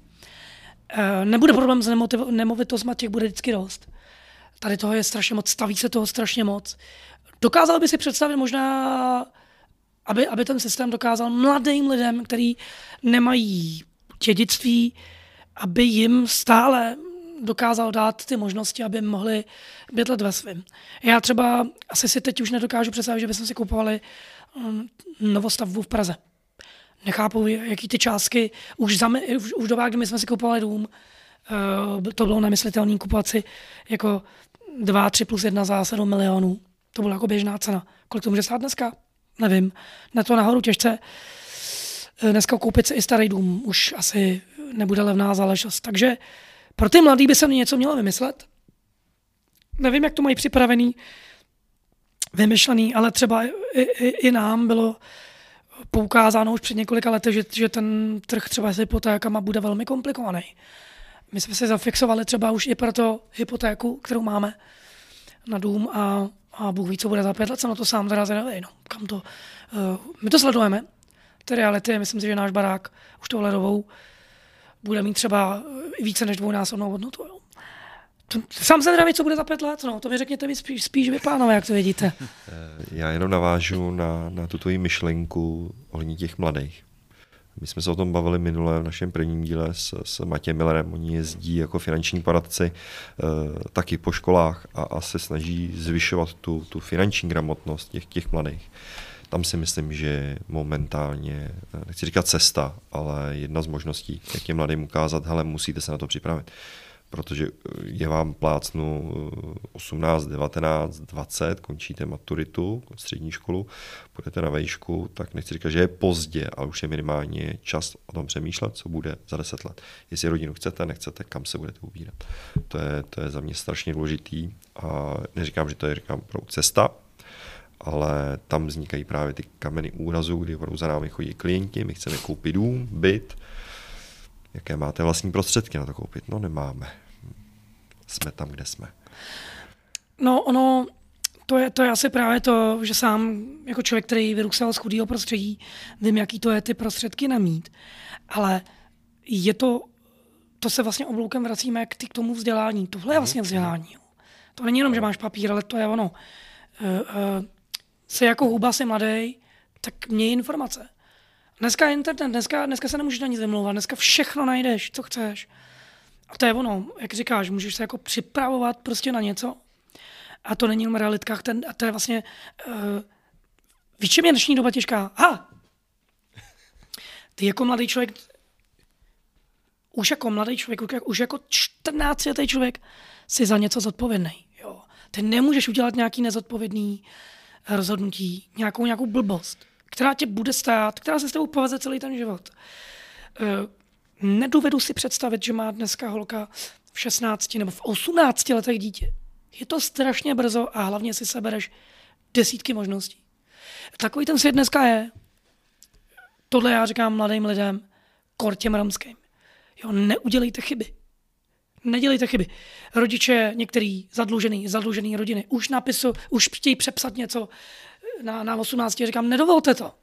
C: E, nebude problém s nemovitostmi, těch bude vždycky dost. Tady toho je strašně moc, staví se toho strašně moc. Dokázal by si představit možná, aby, aby ten systém dokázal mladým lidem, kteří nemají dědictví, aby jim stále dokázal dát ty možnosti, aby mohli bydlet ve svém. Já třeba asi si teď už nedokážu představit, že bychom si kupovali um, novostavbu v Praze. Nechápu, jaký ty částky, už, za, už, už doba, kdy my jsme si kupovali dům, uh, to bylo nemyslitelný kupovat si jako 2, 3 plus 1 za 7 milionů. To byla jako běžná cena. Kolik to může stát dneska? Nevím. Na to nahoru těžce. Uh, dneska koupit si i starý dům už asi nebude levná záležitost. Takže pro ty mladý by se něco mělo vymyslet. Nevím, jak to mají připravený, vymyšlený, ale třeba i, i, i nám bylo poukázáno už před několika lety, že, že ten trh třeba s hypotékama bude velmi komplikovaný. My jsme se zafixovali třeba už i pro to hypotéku, kterou máme na dům a, a Bůh ví, co bude za pět let, jsem na to sám teda zvědavý. No, kam to, uh, my to sledujeme, ty reality, myslím si, že náš barák už tou ledovou bude mít třeba více než dvojnásobnou hodnotu. Jo. To, sám se zdraví, co bude za pět let, no, to mi řekněte vy spíš, spíš vy, pánové, jak to vidíte.
A: Eh, já jenom navážu na, na tu tvoji myšlenku ohledně těch mladých. My jsme se o tom bavili minule v našem prvním díle s, s Matějem Millerem. Oni jezdí jako finanční poradci e, taky po školách a, a se snaží zvyšovat tu, tu finanční gramotnost těch, těch mladých tam si myslím, že momentálně, eh, nechci říkat cesta, ale jedna z možností, jak těm mladým ukázat, hele, musíte se na to připravit. Protože eh, je vám plácnu 18, 19, 20, končíte maturitu, střední školu, půjdete na vejšku, tak nechci říkat, že je pozdě, ale už je minimálně čas o tom přemýšlet, co bude za 10 let. Jestli rodinu chcete, nechcete, kam se budete ubírat. To je, to je za mě strašně důležitý a neříkám, že to je říkám pro cesta, ale tam vznikají právě ty kameny úrazu, kdy opravdu za námi chodí klienti, my chceme koupit dům, byt, jaké máte vlastní prostředky na to koupit? No nemáme. Jsme tam, kde jsme.
C: No ono, to je, to je asi právě to, že sám jako člověk, který vyrůstal z chudého prostředí, vím, jaký to je ty prostředky nemít. Ale je to, to se vlastně obloukem vracíme k, ty, k tomu vzdělání. Tohle je vlastně vzdělání. Jo. To není jenom, že máš papír, ale to je ono. Uh, uh, se jako huba, si mladý, tak měj informace. Dneska je internet, dneska, dneska se nemůžeš na nic vymlouvat, dneska všechno najdeš, co chceš. To je ono, jak říkáš, můžeš se jako připravovat prostě na něco. A to není jenom realitkách, ten, a to je vlastně, uh, víš, čem je dnešní doba těžká? Ha! Ty jako mladý člověk, už jako mladý člověk, už jako 14 letý člověk, si za něco zodpovědný. Jo. Ty nemůžeš udělat nějaký nezodpovědný rozhodnutí, nějakou, nějakou blbost která tě bude stát, která se s tebou poveze celý ten život. Eh, nedovedu si představit, že má dneska holka v 16 nebo v 18 letech dítě. Je to strašně brzo a hlavně si sebereš desítky možností. Takový ten svět dneska je. Tohle já říkám mladým lidem, kortěm romským. Jo, neudělejte chyby. Nedělejte chyby. Rodiče, některý zadlužený, zadlužený rodiny, už napisu, už chtějí přepsat něco na, na 18 říkám, nedovolte to.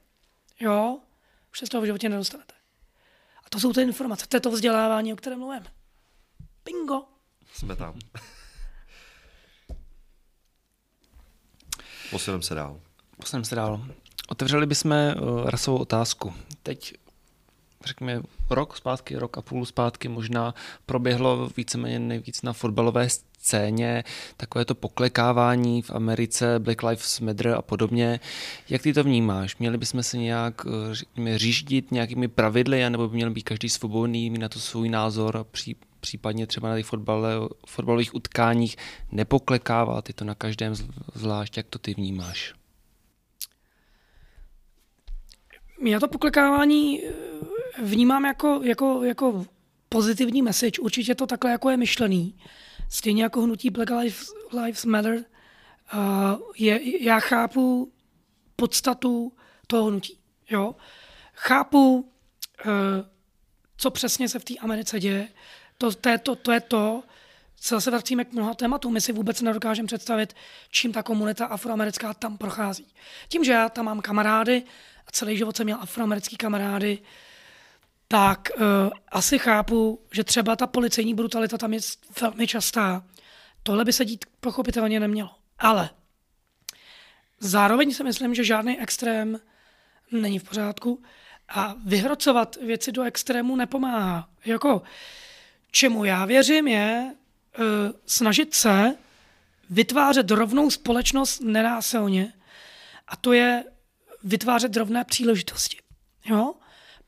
C: Jo, už se z toho v životě nedostanete. To jsou ty informace, to je to vzdělávání, o kterém mluvím. Bingo.
A: Jsme tam. Posuneme se dál.
B: Posuneme se dál. Otevřeli bychom uh, rasovou otázku. Teď řekněme, rok zpátky, rok a půl zpátky možná proběhlo víceméně nejvíc na fotbalové scéně, takové to poklekávání v Americe, Black Lives Matter a podobně. Jak ty to vnímáš? Měli bychom se nějak řekněme, říždit nějakými pravidly, nebo by měl být každý svobodný, mít na to svůj názor a pří, případně třeba na těch fotbale, fotbalových utkáních nepoklekávat, je to na každém zvlášť, jak to ty vnímáš?
C: Já to poklekávání vnímám jako, jako, jako pozitivní message. Určitě to takhle jako je myšlený. Stejně jako hnutí Black Lives, Lives Matter. Uh, je, já chápu podstatu toho hnutí. Jo? Chápu, uh, co přesně se v té Americe děje. To, to, je to, to je to, co se vracíme k mnoha tématům. My si vůbec nedokážeme představit, čím ta komunita afroamerická tam prochází. Tím, že já tam mám kamarády a celý život jsem měl afroamerický kamarády, tak uh, asi chápu, že třeba ta policejní brutalita tam je velmi častá. Tohle by se dít pochopitelně nemělo. Ale zároveň si myslím, že žádný extrém není v pořádku a vyhrocovat věci do extrému nepomáhá. Jako, čemu já věřím, je uh, snažit se vytvářet rovnou společnost nenásilně a to je vytvářet rovné příležitosti. Jo?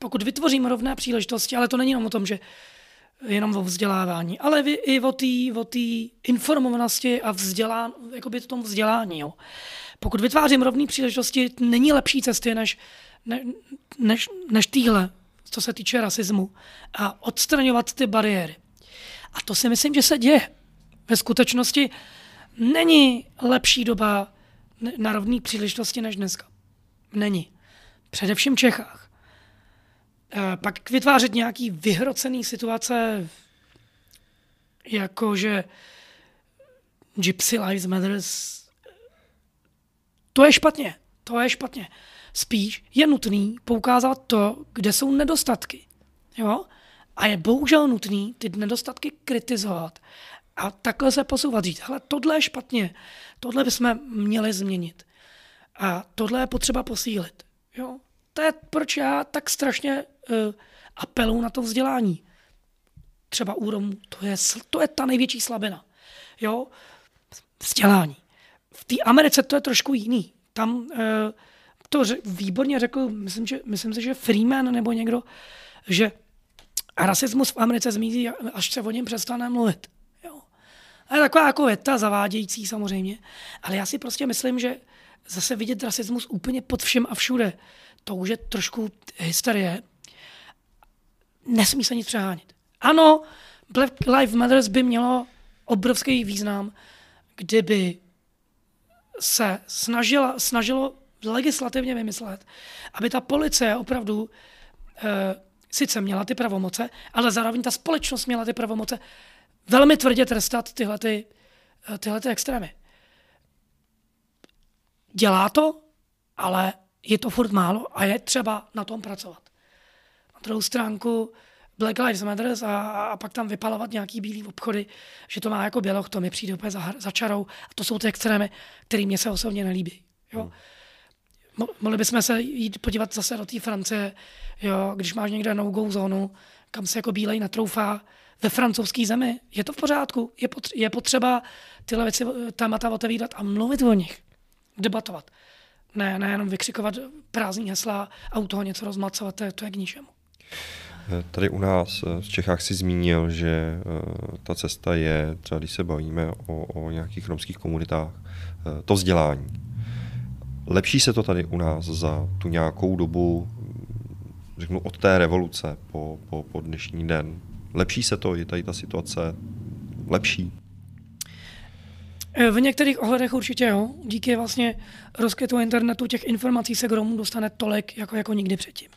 C: Pokud vytvoříme rovné příležitosti, ale to není jenom o tom, že jenom o vzdělávání, ale i o té o informovanosti a vzdělání, jakoby tom vzdělání. Jo. Pokud vytvářím rovné příležitosti, není lepší cesty než, ne, než, než týhle, co se týče rasismu, a odstraňovat ty bariéry. A to si myslím, že se děje. Ve skutečnosti není lepší doba na rovné příležitosti než dneska. Není. Především v Čechách. Eh, pak vytvářet nějaký vyhrocený situace, jako že Gypsy Lives Matters, to je špatně. To je špatně. Spíš je nutný poukázat to, kde jsou nedostatky. Jo? A je bohužel nutný ty nedostatky kritizovat a takhle se posouvat. Říct, ale tohle je špatně, tohle bychom měli změnit. A tohle je potřeba posílit. Jo? To je, proč já tak strašně uh, apelu na to vzdělání. Třeba u Romů, to je, to je ta největší slabina. Jo? Vzdělání. V té Americe to je trošku jiný. Tam uh, to výborně řekl, myslím, že, myslím si, že Freeman nebo někdo, že rasismus v Americe zmizí, až se o něm přestane mluvit. Jo. A je taková jako věta zavádějící samozřejmě, ale já si prostě myslím, že zase vidět rasismus úplně pod všem a všude, to už je trošku hysterie nesmí se nic přehánět. Ano, Black Lives Matter by mělo obrovský význam, kdyby se snažila, snažilo legislativně vymyslet, aby ta policie opravdu e, sice měla ty pravomoce, ale zároveň ta společnost měla ty pravomoce velmi tvrdě trestat tyhle, ty, eh, tyhle ty extrémy. Dělá to, ale je to furt málo a je třeba na tom pracovat. Druhou stránku Black Lives Matter a, a pak tam vypalovat nějaký bílý obchody, že to má jako běloch, to mi přijde úplně za, za čarou. A to jsou ty extrémy, které mě se osobně nelíbí. Jo? Hmm. Mohli bychom se jít podívat zase do té Francie, jo, když máš někde no-go zónu, kam se jako bílej natroufá, ve francouzské zemi. Je to v pořádku. Je, potře- je potřeba tyhle věci, témata otevírat a mluvit o nich. Debatovat. Ne, ne jenom vykřikovat prázdný hesla a u toho něco rozmacovat, to je, to je k ničemu.
A: Tady u nás v Čechách si zmínil, že eh, ta cesta je, třeba když se bavíme o, o nějakých romských komunitách, eh, to vzdělání. Lepší se to tady u nás za tu nějakou dobu, řeknu od té revoluce po, po, po dnešní den. Lepší se to, je tady ta situace lepší?
C: Eh, v některých ohledech určitě jo. Díky vlastně rozkvětu internetu těch informací se k Romům dostane tolik, jako, jako nikdy předtím.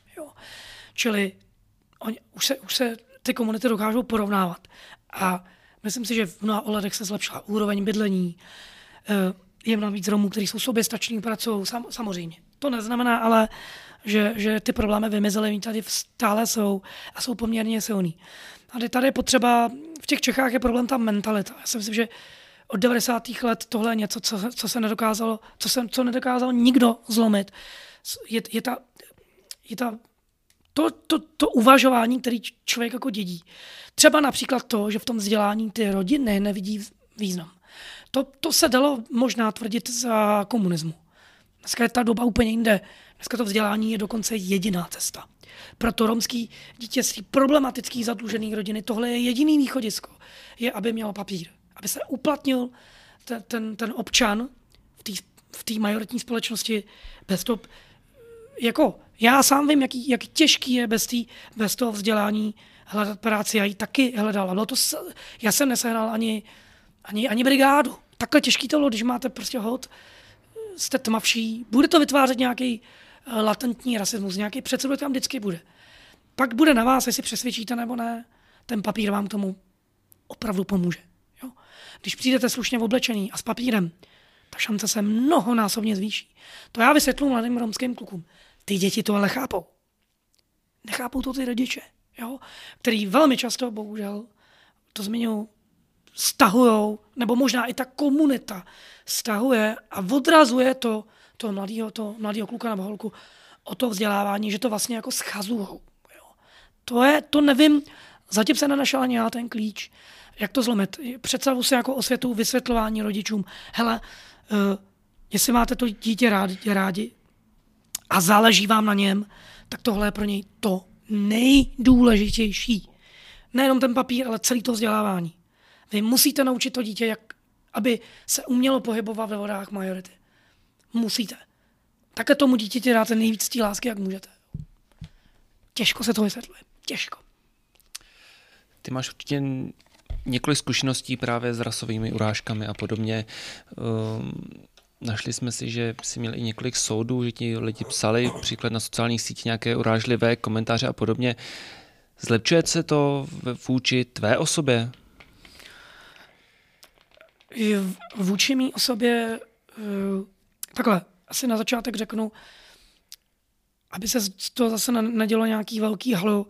C: Čili oni, už, se, už se ty komunity dokážou porovnávat. A myslím si, že v mnoha ohledech se zlepšila úroveň bydlení, eh, je mnohem víc Romů, kteří jsou soběstační, pracují, sam, samozřejmě. To neznamená ale, že, že ty problémy vymizely, oni tady stále jsou a jsou poměrně silný. Tady, tady je potřeba, v těch Čechách je problém ta mentalita. Já si myslím, že od 90. let tohle je něco, co, co se nedokázalo, co, se, co nedokázal nikdo zlomit. Je, je ta, je ta to, to, to uvažování, který člověk jako dědí. Třeba například to, že v tom vzdělání ty rodiny nevidí význam. To, to se dalo možná tvrdit za komunismu. Dneska je ta doba úplně jinde. Dneska to vzdělání je dokonce jediná cesta. Pro romský dítě z problematický zadlužený rodiny tohle je jediný východisko. Je, aby měl papír. Aby se uplatnil ten, ten, ten občan v té v majoritní společnosti bez toho, jako já sám vím, jaký, jak těžký je bez, tý, bez toho vzdělání hledat práci. Já ji taky hledal. Bylo to, já jsem nesehnal ani, ani, ani brigádu. Takhle těžký to bylo, když máte prostě hod, jste tmavší, bude to vytvářet nějaký eh, latentní rasismus, nějaký předsedu tam vždycky bude. Pak bude na vás, jestli přesvědčíte nebo ne, ten papír vám tomu opravdu pomůže. Jo? Když přijdete slušně oblečený a s papírem, ta šance se mnohonásobně zvýší. To já vysvětlu mladým romským klukům. Ty děti to ale chápou. Nechápou to ty rodiče, jo? který velmi často, bohužel, to zmiňují, stahujou, nebo možná i ta komunita stahuje a odrazuje to, to mladého to mladýho kluka nebo holku o to vzdělávání, že to vlastně jako schazujou. Jo. To je, to nevím, zatím se nenašel ani já ten klíč, jak to zlomit. Představu si jako osvětu vysvětlování rodičům. Hele, uh, jestli máte to dítě rádi, rádi, a záleží vám na něm, tak tohle je pro něj to nejdůležitější. Nejenom ten papír, ale celý to vzdělávání. Vy musíte naučit to dítě, jak, aby se umělo pohybovat ve vodách majority. Musíte. Také tomu dítěti dáte nejvíc té lásky, jak můžete. Těžko se to vysvětluje. Těžko.
B: Ty máš určitě několik zkušeností právě s rasovými urážkami a podobně. Um, Našli jsme si, že si měl i několik soudů, že ti lidi psali příklad na sociálních sítích nějaké urážlivé komentáře a podobně. Zlepšuje se to vůči tvé osobě?
C: Vůči mý osobě, eh, takhle, asi na začátek řeknu, aby se to zase nedělo nějaký velký halo.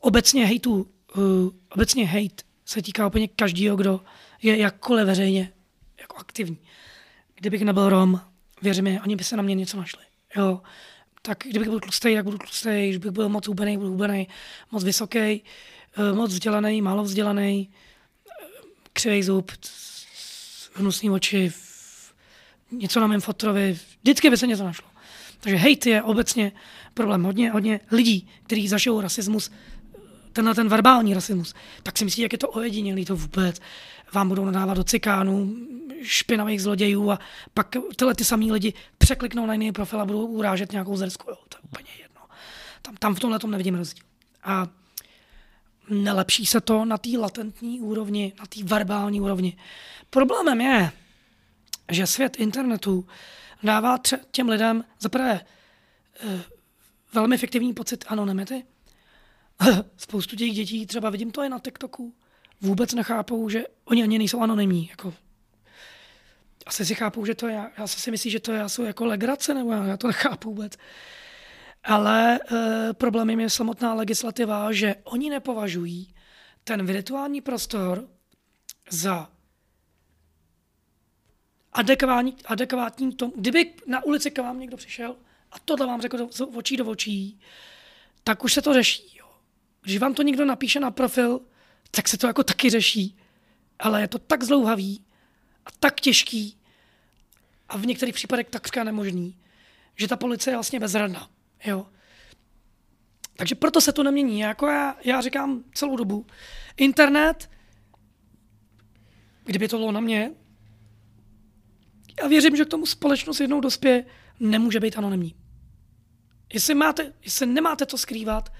C: Obecně hejtu, eh, obecně hejt se týká úplně každého, kdo je jakkoliv veřejně jako aktivní kdybych nebyl Rom, věřím mi, oni by se na mě něco našli. Jo. Tak kdybych byl tlustý, tak budu tlustý, když bych byl moc hubený, budu hubený, moc vysoký, eh, moc vzdělaný, málo vzdělaný, křivý zub, hnusný oči, něco na mém fotrovi, vždycky by se něco našlo. Takže hejt je obecně problém. Hodně, hodně lidí, kteří zažijou rasismus, tenhle ten verbální rasismus, tak si myslí, jak je to ojedinělý, to vůbec. Vám budou nadávat do cikánů, špinavých zlodějů a pak tyhle ty samý lidi překliknou na jiný profil a budou urážet nějakou zrsku. Jo, to je úplně jedno. Tam, tam v tomhle tom nevidím rozdíl. A nelepší se to na té latentní úrovni, na té verbální úrovni. Problémem je, že svět internetu dává tře- těm lidem zaprvé e, velmi efektivní pocit anonymity. Spoustu těch dětí, třeba vidím to i na TikToku, vůbec nechápou, že oni ani nejsou anonymní. Jako, asi si chápou, že to je, já si myslím, že to je, jsou jako legrace, nebo já, já to nechápu vůbec. Ale e, problémem je samotná legislativa, že oni nepovažují ten virtuální prostor za adekvátní, adekvátní tomu. Kdyby na ulici k vám někdo přišel a tohle vám řekl do, očí do očí, tak už se to řeší. Jo. Když vám to někdo napíše na profil, tak se to jako taky řeší. Ale je to tak zlouhavý a tak těžký a v některých případech takřka nemožný, že ta policie je vlastně bezradná. Jo. Takže proto se to nemění. Jako já, já říkám celou dobu, internet, kdyby to bylo na mě, já věřím, že k tomu společnost jednou dospěje, nemůže být anonymní. Jestli, máte, jestli nemáte to skrývat,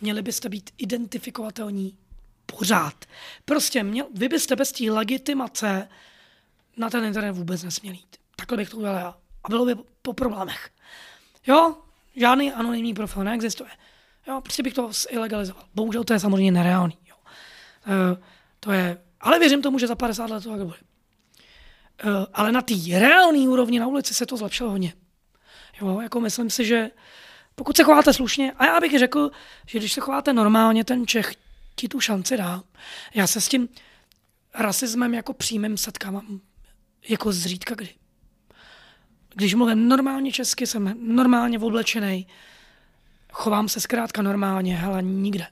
C: měli byste být identifikovatelní pořád. Prostě měl, vy byste bez té legitimace na ten internet vůbec nesměli jít. Takhle bych to udělal já. A bylo by po problémech. Jo, žádný anonymní profil neexistuje. Jo, prostě bych to ilegalizoval. Bohužel to je samozřejmě nereálný. Jo. E, to je, ale věřím tomu, že za 50 let to tak bude. E, ale na té reálné úrovni na ulici se to zlepšilo hodně. Jo, jako myslím si, že pokud se chováte slušně, a já bych řekl, že když se chováte normálně, ten Čech ti tu šanci dá. Já se s tím rasismem jako přímým setkávám jako zřídka kdy. Když mluvím normálně česky, jsem normálně oblečený, chovám se zkrátka normálně, hele, nikde.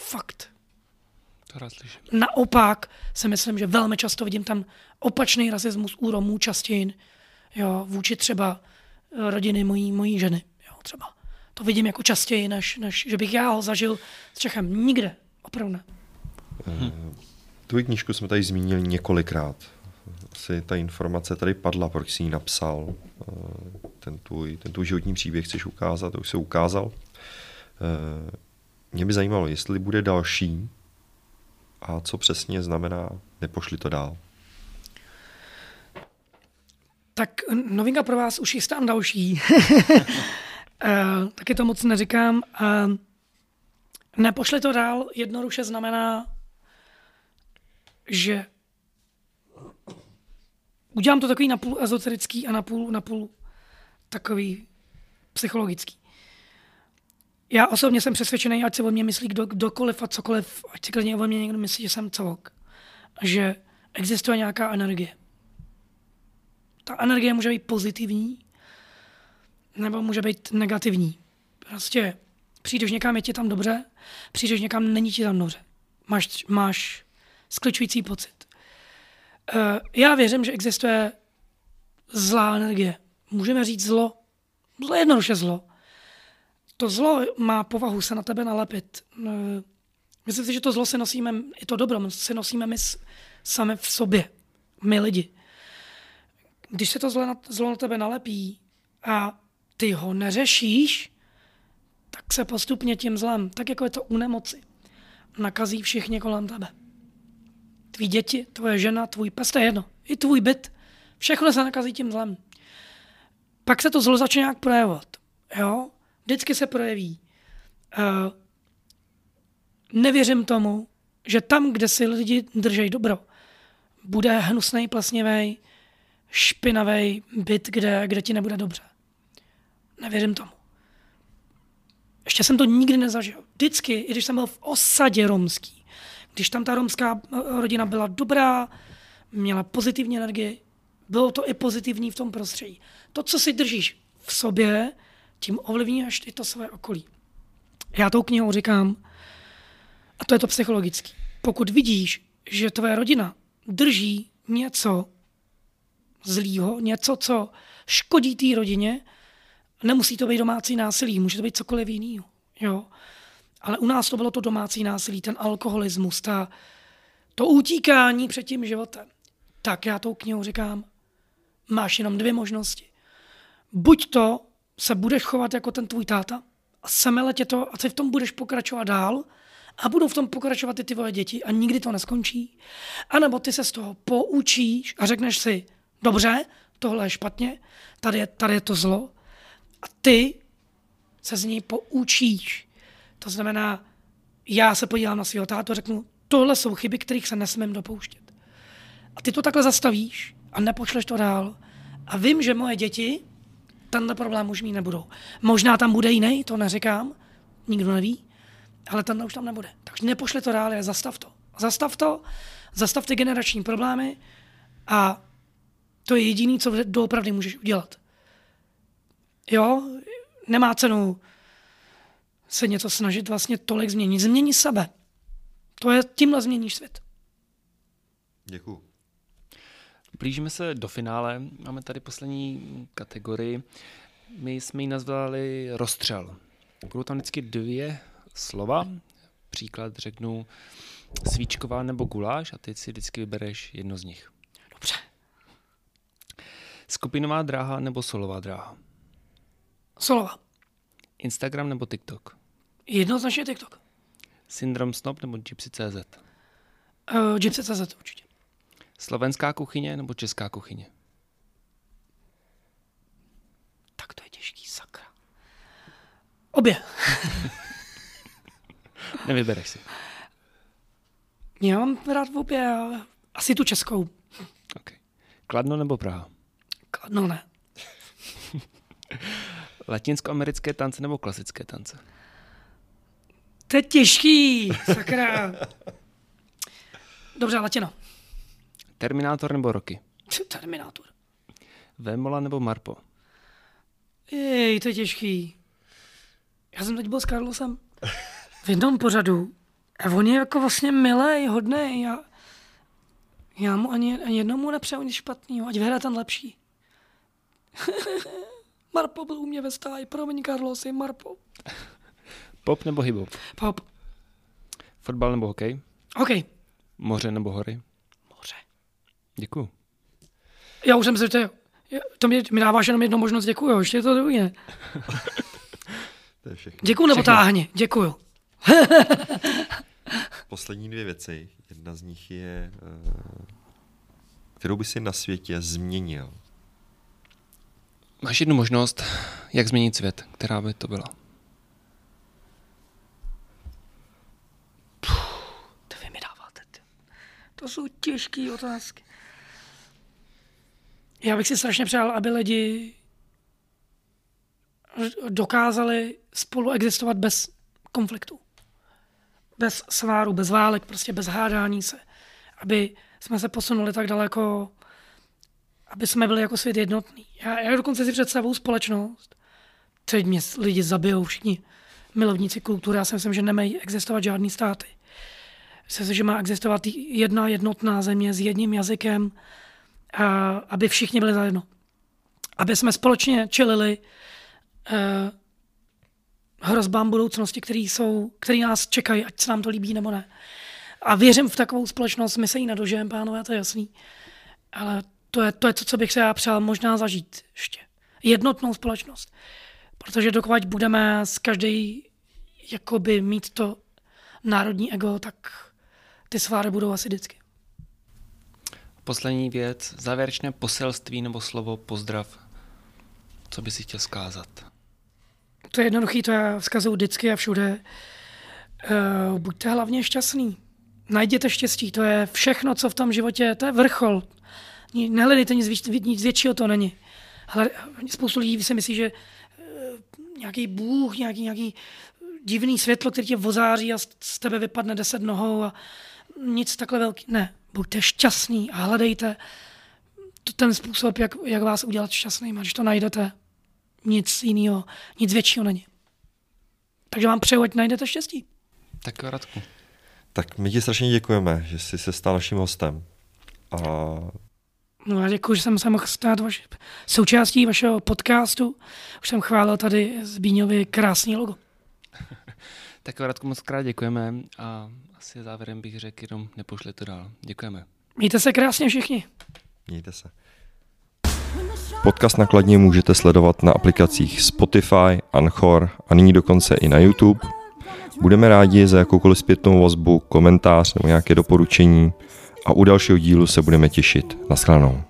C: Fakt.
B: To rád slyším.
C: Naopak si myslím, že velmi často vidím tam opačný rasismus u Romů častěji, jo, vůči třeba rodiny mojí, mojí ženy, jo, třeba. To vidím jako častěji, než, než že bych já ho zažil s Čechem. Nikde. Opravdu ne.
A: Hmm. Tvůj knížku jsme tady zmínili několikrát. Asi ta informace tady padla, proč jsi ji napsal. Eh, ten tvůj, ten tvůj životní příběh chceš ukázat, to už se ukázal. Eh, mě by zajímalo, jestli bude další a co přesně znamená nepošli to dál.
C: Tak novinka pro vás už jistám další. Uh, taky to moc neříkám. Uh, nepošli to dál jednoduše znamená, že udělám to takový napůl ezoterický a napůl, napůl takový psychologický. Já osobně jsem přesvědčený, ať se o mě myslí kdo, kdokoliv a cokoliv, ať si klidně o mě někdo myslí, že jsem celok. Že existuje nějaká energie. Ta energie může být pozitivní, nebo může být negativní. Prostě přijdeš někam, je ti tam dobře, přijdeš někam, není ti tam dobře. Máš, máš skličující pocit. Uh, já věřím, že existuje zlá energie. Můžeme říct zlo. Zlo je jednoduše zlo. To zlo má povahu se na tebe nalepit. Uh, myslím si, že to zlo si nosíme, i to dobro si nosíme my sami v sobě. My lidi. Když se to zlo na, zlo na tebe nalepí a ty ho neřešíš, tak se postupně tím zlem, tak jako je to u nemoci, nakazí všichni kolem tebe. Tví děti, tvoje žena, tvůj pes, to je jedno. I tvůj byt. Všechno se nakazí tím zlem. Pak se to zlo začne nějak projevovat. Jo? Vždycky se projeví. Uh, nevěřím tomu, že tam, kde si lidi drží dobro, bude hnusný, plesnivý, špinavý byt, kde, kde ti nebude dobře. Nevěřím tomu. Ještě jsem to nikdy nezažil. Vždycky, i když jsem byl v osadě romský, když tam ta romská eh, rodina byla dobrá, měla pozitivní energii, bylo to i pozitivní v tom prostředí. To, co si držíš v sobě, tím ovlivníš i to své okolí. Já tou knihou říkám, a to je to psychologický, pokud vidíš, že tvoje rodina drží něco zlýho, něco, co škodí té rodině, Nemusí to být domácí násilí, může to být cokoliv jiného. Jo? Ale u nás to bylo to domácí násilí, ten alkoholismus, ta, to utíkání před tím životem. Tak já tou knihou říkám, máš jenom dvě možnosti. Buď to se budeš chovat jako ten tvůj táta a semele tě to a ty v tom budeš pokračovat dál a budou v tom pokračovat i ty tvoje děti a nikdy to neskončí. A nebo ty se z toho poučíš a řekneš si, dobře, tohle je špatně, tady je, tady je to zlo. A ty se z něj poučíš. To znamená, já se podívám na svého tátu a řeknu, tohle jsou chyby, kterých se nesmím dopouštět. A ty to takhle zastavíš a nepošleš to dál. A vím, že moje děti tenhle problém už mít nebudou. Možná tam bude jiný, to neříkám, nikdo neví, ale tenhle už tam nebude. Takže nepošle to dál, zastav to. Zastav to, zastav ty generační problémy a to je jediné, co doopravdy můžeš udělat. Jo, nemá cenu se něco snažit vlastně tolik změnit. Změní sebe. To je, tímhle změníš svět.
A: Děkuju.
B: Blížíme se do finále. Máme tady poslední kategorii. My jsme ji nazvali rozstřel. Budou tam vždycky dvě slova. Příklad řeknu svíčková nebo guláš a ty si vždycky vybereš jedno z nich.
C: Dobře.
B: Skupinová dráha nebo solová dráha?
C: Solová.
B: Instagram nebo TikTok?
C: Jednoznačně TikTok.
B: Syndrom Snob nebo Gypsy.cz?
C: Uh, Gypsy.cz určitě.
B: Slovenská kuchyně nebo česká kuchyně?
C: Tak to je těžký, sakra. Obě.
B: Nevybereš si.
C: Já mám rád v obě, ale asi tu českou.
B: Okay. Kladno nebo Praha?
C: Kladno ne.
B: Latinskoamerické tance nebo klasické tance?
C: To je těžký, sakra. Dobře, latino.
B: Terminátor nebo Roky?
C: Terminátor.
B: Vémola nebo Marpo?
C: Jej, to je těžký. Já jsem teď byl s Carlosem v jednom pořadu a on je jako vlastně milý, hodný. Já, já mu ani, ani jednomu nepřeju nic špatného, ať vyhraje ten lepší. Marpo byl u mě ve stáji, promiň Carlos, je Marpo.
B: Pop nebo hip-hop?
C: Pop.
B: Fotbal nebo hokej?
C: OK.
B: Moře nebo hory?
C: Moře.
B: Děkuju.
C: Já už jsem si to, to mi, mi dáváš jenom jednu možnost, děkuju, ještě to druhý ne.
A: to je všechno.
C: Děkuju nebo
B: Všechno.
C: táhně, děkuju.
A: Poslední dvě věci. Jedna z nich je, eh, kterou by si na světě změnil.
B: Máš jednu možnost, jak změnit svět. Která by to byla?
C: To vy mi dáváte. To jsou těžké otázky. Já bych si strašně přál, aby lidi dokázali spolu existovat bez konfliktu. Bez sváru, bez válek, prostě bez hádání se. Aby jsme se posunuli tak daleko, aby jsme byli jako svět jednotný. Já, já dokonce si představuju společnost, teď mě lidi zabijou všichni milovníci kultury. Já si myslím, že nemají existovat žádný státy. Myslím si, že má existovat jedna jednotná země s jedním jazykem, a aby všichni byli zajedno. Aby jsme společně čelili eh, hrozbám budoucnosti, které jsou, který nás čekají, ať se nám to líbí nebo ne. A věřím v takovou společnost, my se jí nedožijeme, pánové, to je jasný. Ale to je, to je to, co bych se já přál možná zažít ještě. Jednotnou společnost. Protože dokud budeme s každý jakoby mít to národní ego, tak ty sváry budou asi vždycky.
B: Poslední věc, závěrečné poselství nebo slovo pozdrav. Co by si chtěl zkázat?
C: To je jednoduchý, to já vzkazuju vždycky a všude. Uh, buďte hlavně šťastný. Najděte štěstí, to je všechno, co v tom životě, to je vrchol. Nehledejte nic, víc, nic většího, to není. Hle, spoustu lidí si myslí, že uh, nějaký bůh, nějaký, nějaký divný světlo, který tě vozáří a z- z tebe vypadne deset nohou a nic takhle velký. Ne, buďte šťastný a hledejte to ten způsob, jak, jak vás udělat šťastným. A když to najdete, nic jiného, nic většího není. Takže vám přeju, ať najdete štěstí.
B: Tak Radku.
A: Tak my ti strašně děkujeme, že jsi se stal naším hostem. A
C: No já děkuji, že jsem se mohl stát vaši, součástí vašeho podcastu. Už jsem chválil tady Zbíňovi krásný logo.
B: Tak Radku, moc krát děkujeme a asi závěrem bych řekl jenom nepošli to dál. Děkujeme.
C: Mějte se krásně všichni.
A: mějte se. Podcast nakladně můžete sledovat na aplikacích Spotify, Anchor a nyní dokonce i na YouTube. Budeme rádi za jakoukoliv zpětnou vazbu, komentář nebo nějaké doporučení a u dalšího dílu se budeme těšit. Naschledanou.